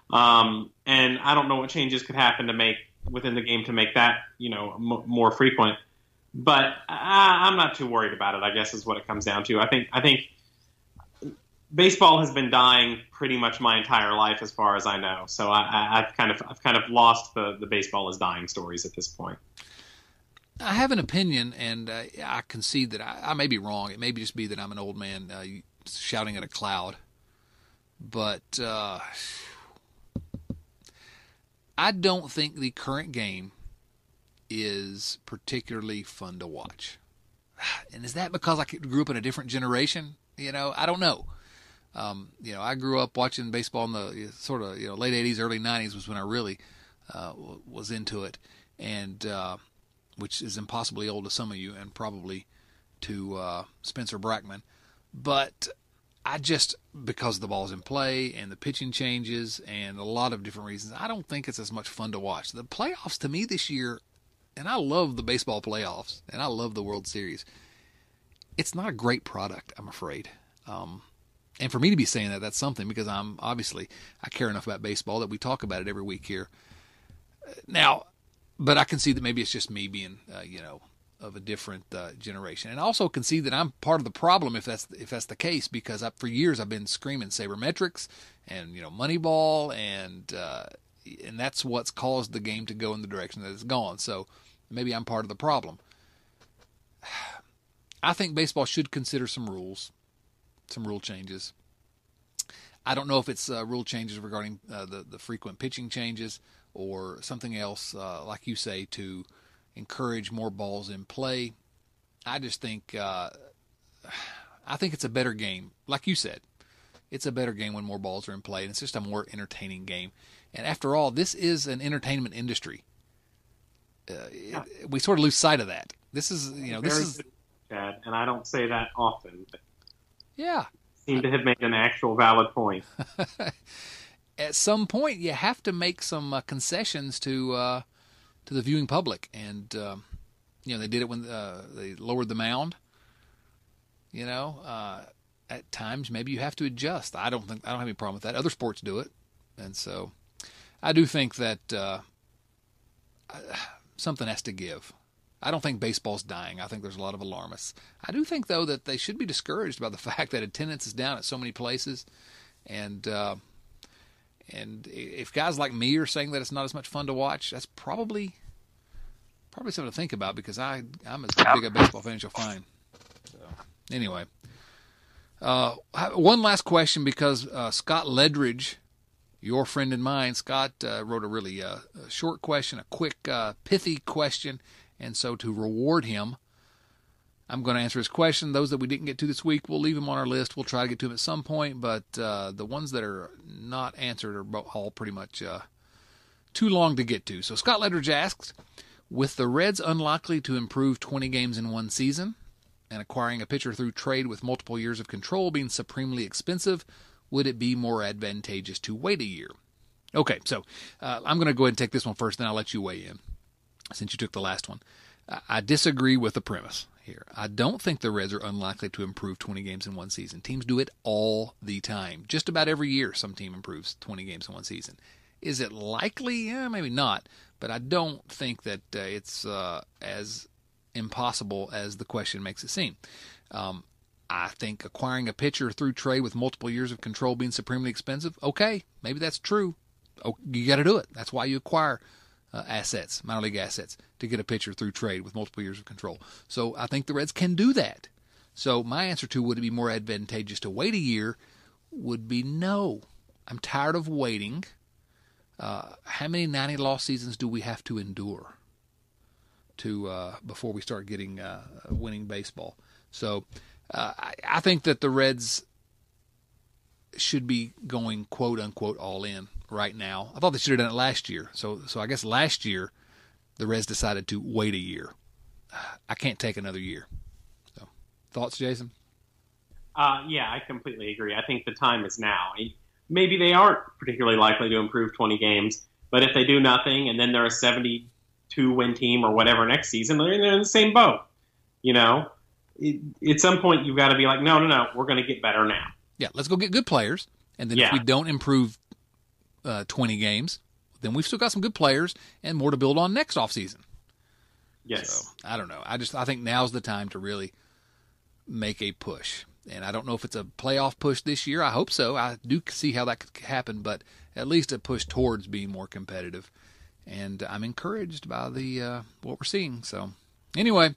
Um, and I don't know what changes could happen to make within the game to make that you know m- more frequent. But I, I'm not too worried about it. I guess is what it comes down to. I think I think baseball has been dying pretty much my entire life, as far as I know. So I, have kind of I've kind of lost the the baseball is dying stories at this point. I have an opinion, and uh, I concede that I, I, may be wrong. It may just be that I'm an old man uh, shouting at a cloud. But uh, I don't think the current game is particularly fun to watch. And is that because I grew up in a different generation? You know, I don't know. Um, you know, I grew up watching baseball in the sort of you know late '80s, early '90s was when I really uh, was into it, and uh, which is impossibly old to some of you, and probably to uh, Spencer Brackman. But I just because the ball's in play and the pitching changes and a lot of different reasons, I don't think it's as much fun to watch. The playoffs to me this year, and I love the baseball playoffs and I love the World Series. It's not a great product, I'm afraid. Um, and for me to be saying that, that's something because I'm obviously I care enough about baseball that we talk about it every week here. Now, but I can see that maybe it's just me being, uh, you know, of a different uh, generation. And also see that I'm part of the problem if that's if that's the case because I, for years I've been screaming sabermetrics and you know Moneyball and uh, and that's what's caused the game to go in the direction that it's gone. So maybe I'm part of the problem. I think baseball should consider some rules, some rule changes. I don't know if it's uh, rule changes regarding uh, the the frequent pitching changes or something else, uh, like you say, to encourage more balls in play. I just think uh, I think it's a better game. Like you said, it's a better game when more balls are in play, and it's just a more entertaining game. And after all, this is an entertainment industry. Uh, it, we sort of lose sight of that. This is you know this is Chad, and I don't say that often. But yeah, seem to have made an actual valid point. At some point, you have to make some uh, concessions to uh, to the viewing public. And um, you know, they did it when uh, they lowered the mound. You know, uh, at times maybe you have to adjust. I don't think I don't have any problem with that. Other sports do it, and so I do think that uh, something has to give. I don't think baseball's dying. I think there's a lot of alarmists. I do think though that they should be discouraged by the fact that attendance is down at so many places, and uh, and if guys like me are saying that it's not as much fun to watch, that's probably probably something to think about because I I'm as big a baseball fan as you'll find. So anyway, uh, one last question because uh, Scott Ledridge, your friend and mine, Scott uh, wrote a really uh, short question, a quick uh, pithy question, and so to reward him, I'm going to answer his question. Those that we didn't get to this week, we'll leave them on our list. We'll try to get to them at some point, but uh, the ones that are not answered are all pretty much uh, too long to get to. So Scott Ledridge asks, with the Reds unlikely to improve 20 games in one season, and acquiring a pitcher through trade with multiple years of control being supremely expensive, would it be more advantageous to wait a year? Okay, so uh, I'm going to go ahead and take this one first, then I'll let you weigh in since you took the last one. I disagree with the premise here. I don't think the Reds are unlikely to improve 20 games in one season. Teams do it all the time. Just about every year, some team improves 20 games in one season. Is it likely? Maybe not. But I don't think that uh, it's uh, as impossible as the question makes it seem. Um, I think acquiring a pitcher through trade with multiple years of control being supremely expensive, okay, maybe that's true. Oh, you got to do it. That's why you acquire uh, assets, minor league assets, to get a pitcher through trade with multiple years of control. So I think the Reds can do that. So my answer to would it be more advantageous to wait a year would be no. I'm tired of waiting. Uh, how many 90 loss seasons do we have to endure to uh, before we start getting uh, winning baseball? So uh, I, I think that the Reds should be going quote unquote all in right now. I thought they should have done it last year. So so I guess last year the Reds decided to wait a year. I can't take another year. So thoughts, Jason? Uh, yeah, I completely agree. I think the time is now. Maybe they aren't particularly likely to improve 20 games, but if they do nothing and then they're a 72 win team or whatever next season, they're in the same boat. You know, it, at some point you've got to be like, no, no, no, we're going to get better now. Yeah, let's go get good players, and then yeah. if we don't improve uh, 20 games, then we've still got some good players and more to build on next offseason. Yes. So, I don't know. I just I think now's the time to really make a push. And I don't know if it's a playoff push this year. I hope so. I do see how that could happen, but at least a push towards being more competitive. And I'm encouraged by the uh, what we're seeing. So, anyway,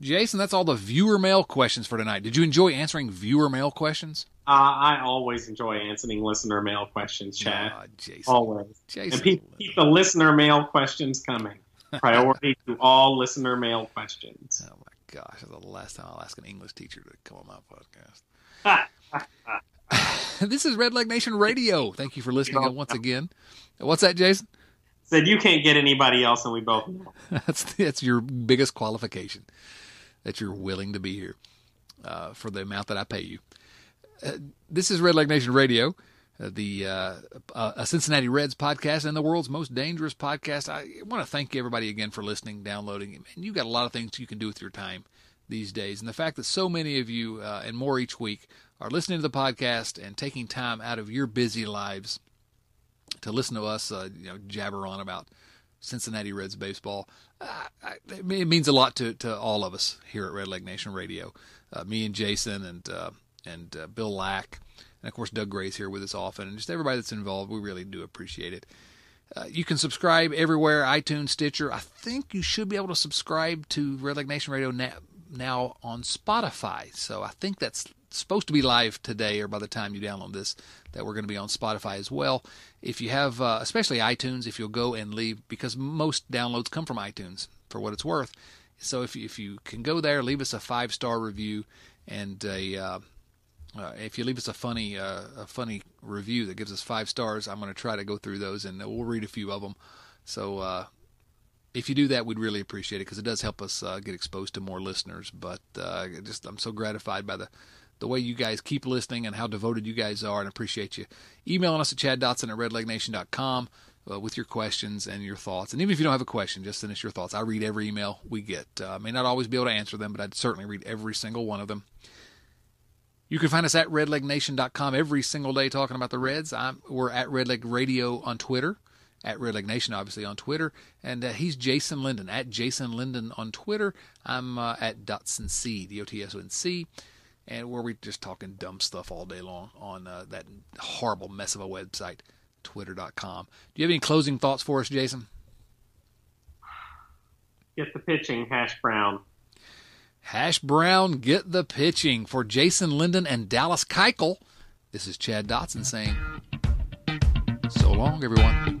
Jason, that's all the viewer mail questions for tonight. Did you enjoy answering viewer mail questions? Uh, I always enjoy answering listener mail questions, Chad. Jason. Always. Jason. And keep, keep the listener mail questions coming. Priority to all listener mail questions. Oh my gosh, that's the last time I'll ask an English teacher to come on my podcast. this is Red Leg Nation Radio. Thank you for listening once again. What's that, Jason? Said you can't get anybody else, and we both know. that's that's your biggest qualification that you're willing to be here uh, for the amount that I pay you. Uh, this is Red Leg Nation Radio, uh, the uh, a Cincinnati Reds podcast and the world's most dangerous podcast. I want to thank everybody again for listening, downloading, and you've got a lot of things you can do with your time these days. And the fact that so many of you uh, and more each week are listening to the podcast and taking time out of your busy lives to listen to us, uh, you know, jabber on about Cincinnati Reds baseball. Uh, it means a lot to, to all of us here at Red Leg Nation Radio. Uh, me and Jason and uh, and uh, Bill Lack, and of course Doug Gray's here with us often, and just everybody that's involved. We really do appreciate it. Uh, you can subscribe everywhere: iTunes, Stitcher. I think you should be able to subscribe to Red Leg Nation Radio now, now on Spotify. So I think that's supposed to be live today or by the time you download this that we're going to be on Spotify as well. If you have, uh, especially iTunes, if you'll go and leave, because most downloads come from iTunes for what it's worth. So if you, if you can go there, leave us a five star review and a uh, uh, if you leave us a funny uh, a funny review that gives us five stars, I'm going to try to go through those and we'll read a few of them. So uh, if you do that, we'd really appreciate it because it does help us uh, get exposed to more listeners. But uh, just I'm so gratified by the the way you guys keep listening and how devoted you guys are, and appreciate you emailing us at chaddotson at redlegnation.com uh, with your questions and your thoughts. And even if you don't have a question, just send us your thoughts. I read every email we get. Uh, I may not always be able to answer them, but I'd certainly read every single one of them. You can find us at redlegnation.com every single day talking about the Reds. I'm, we're at Redleg Radio on Twitter, at Redleg Nation, obviously, on Twitter. And uh, he's Jason Linden, at Jason Linden on Twitter. I'm uh, at Dotson C, D O T S O N C and where we're just talking dumb stuff all day long on uh, that horrible mess of a website, twitter.com. Do you have any closing thoughts for us, Jason? Get the pitching, Hash Brown. Hash Brown, get the pitching for Jason Linden and Dallas Keuchel. This is Chad Dotson saying, so long, everyone.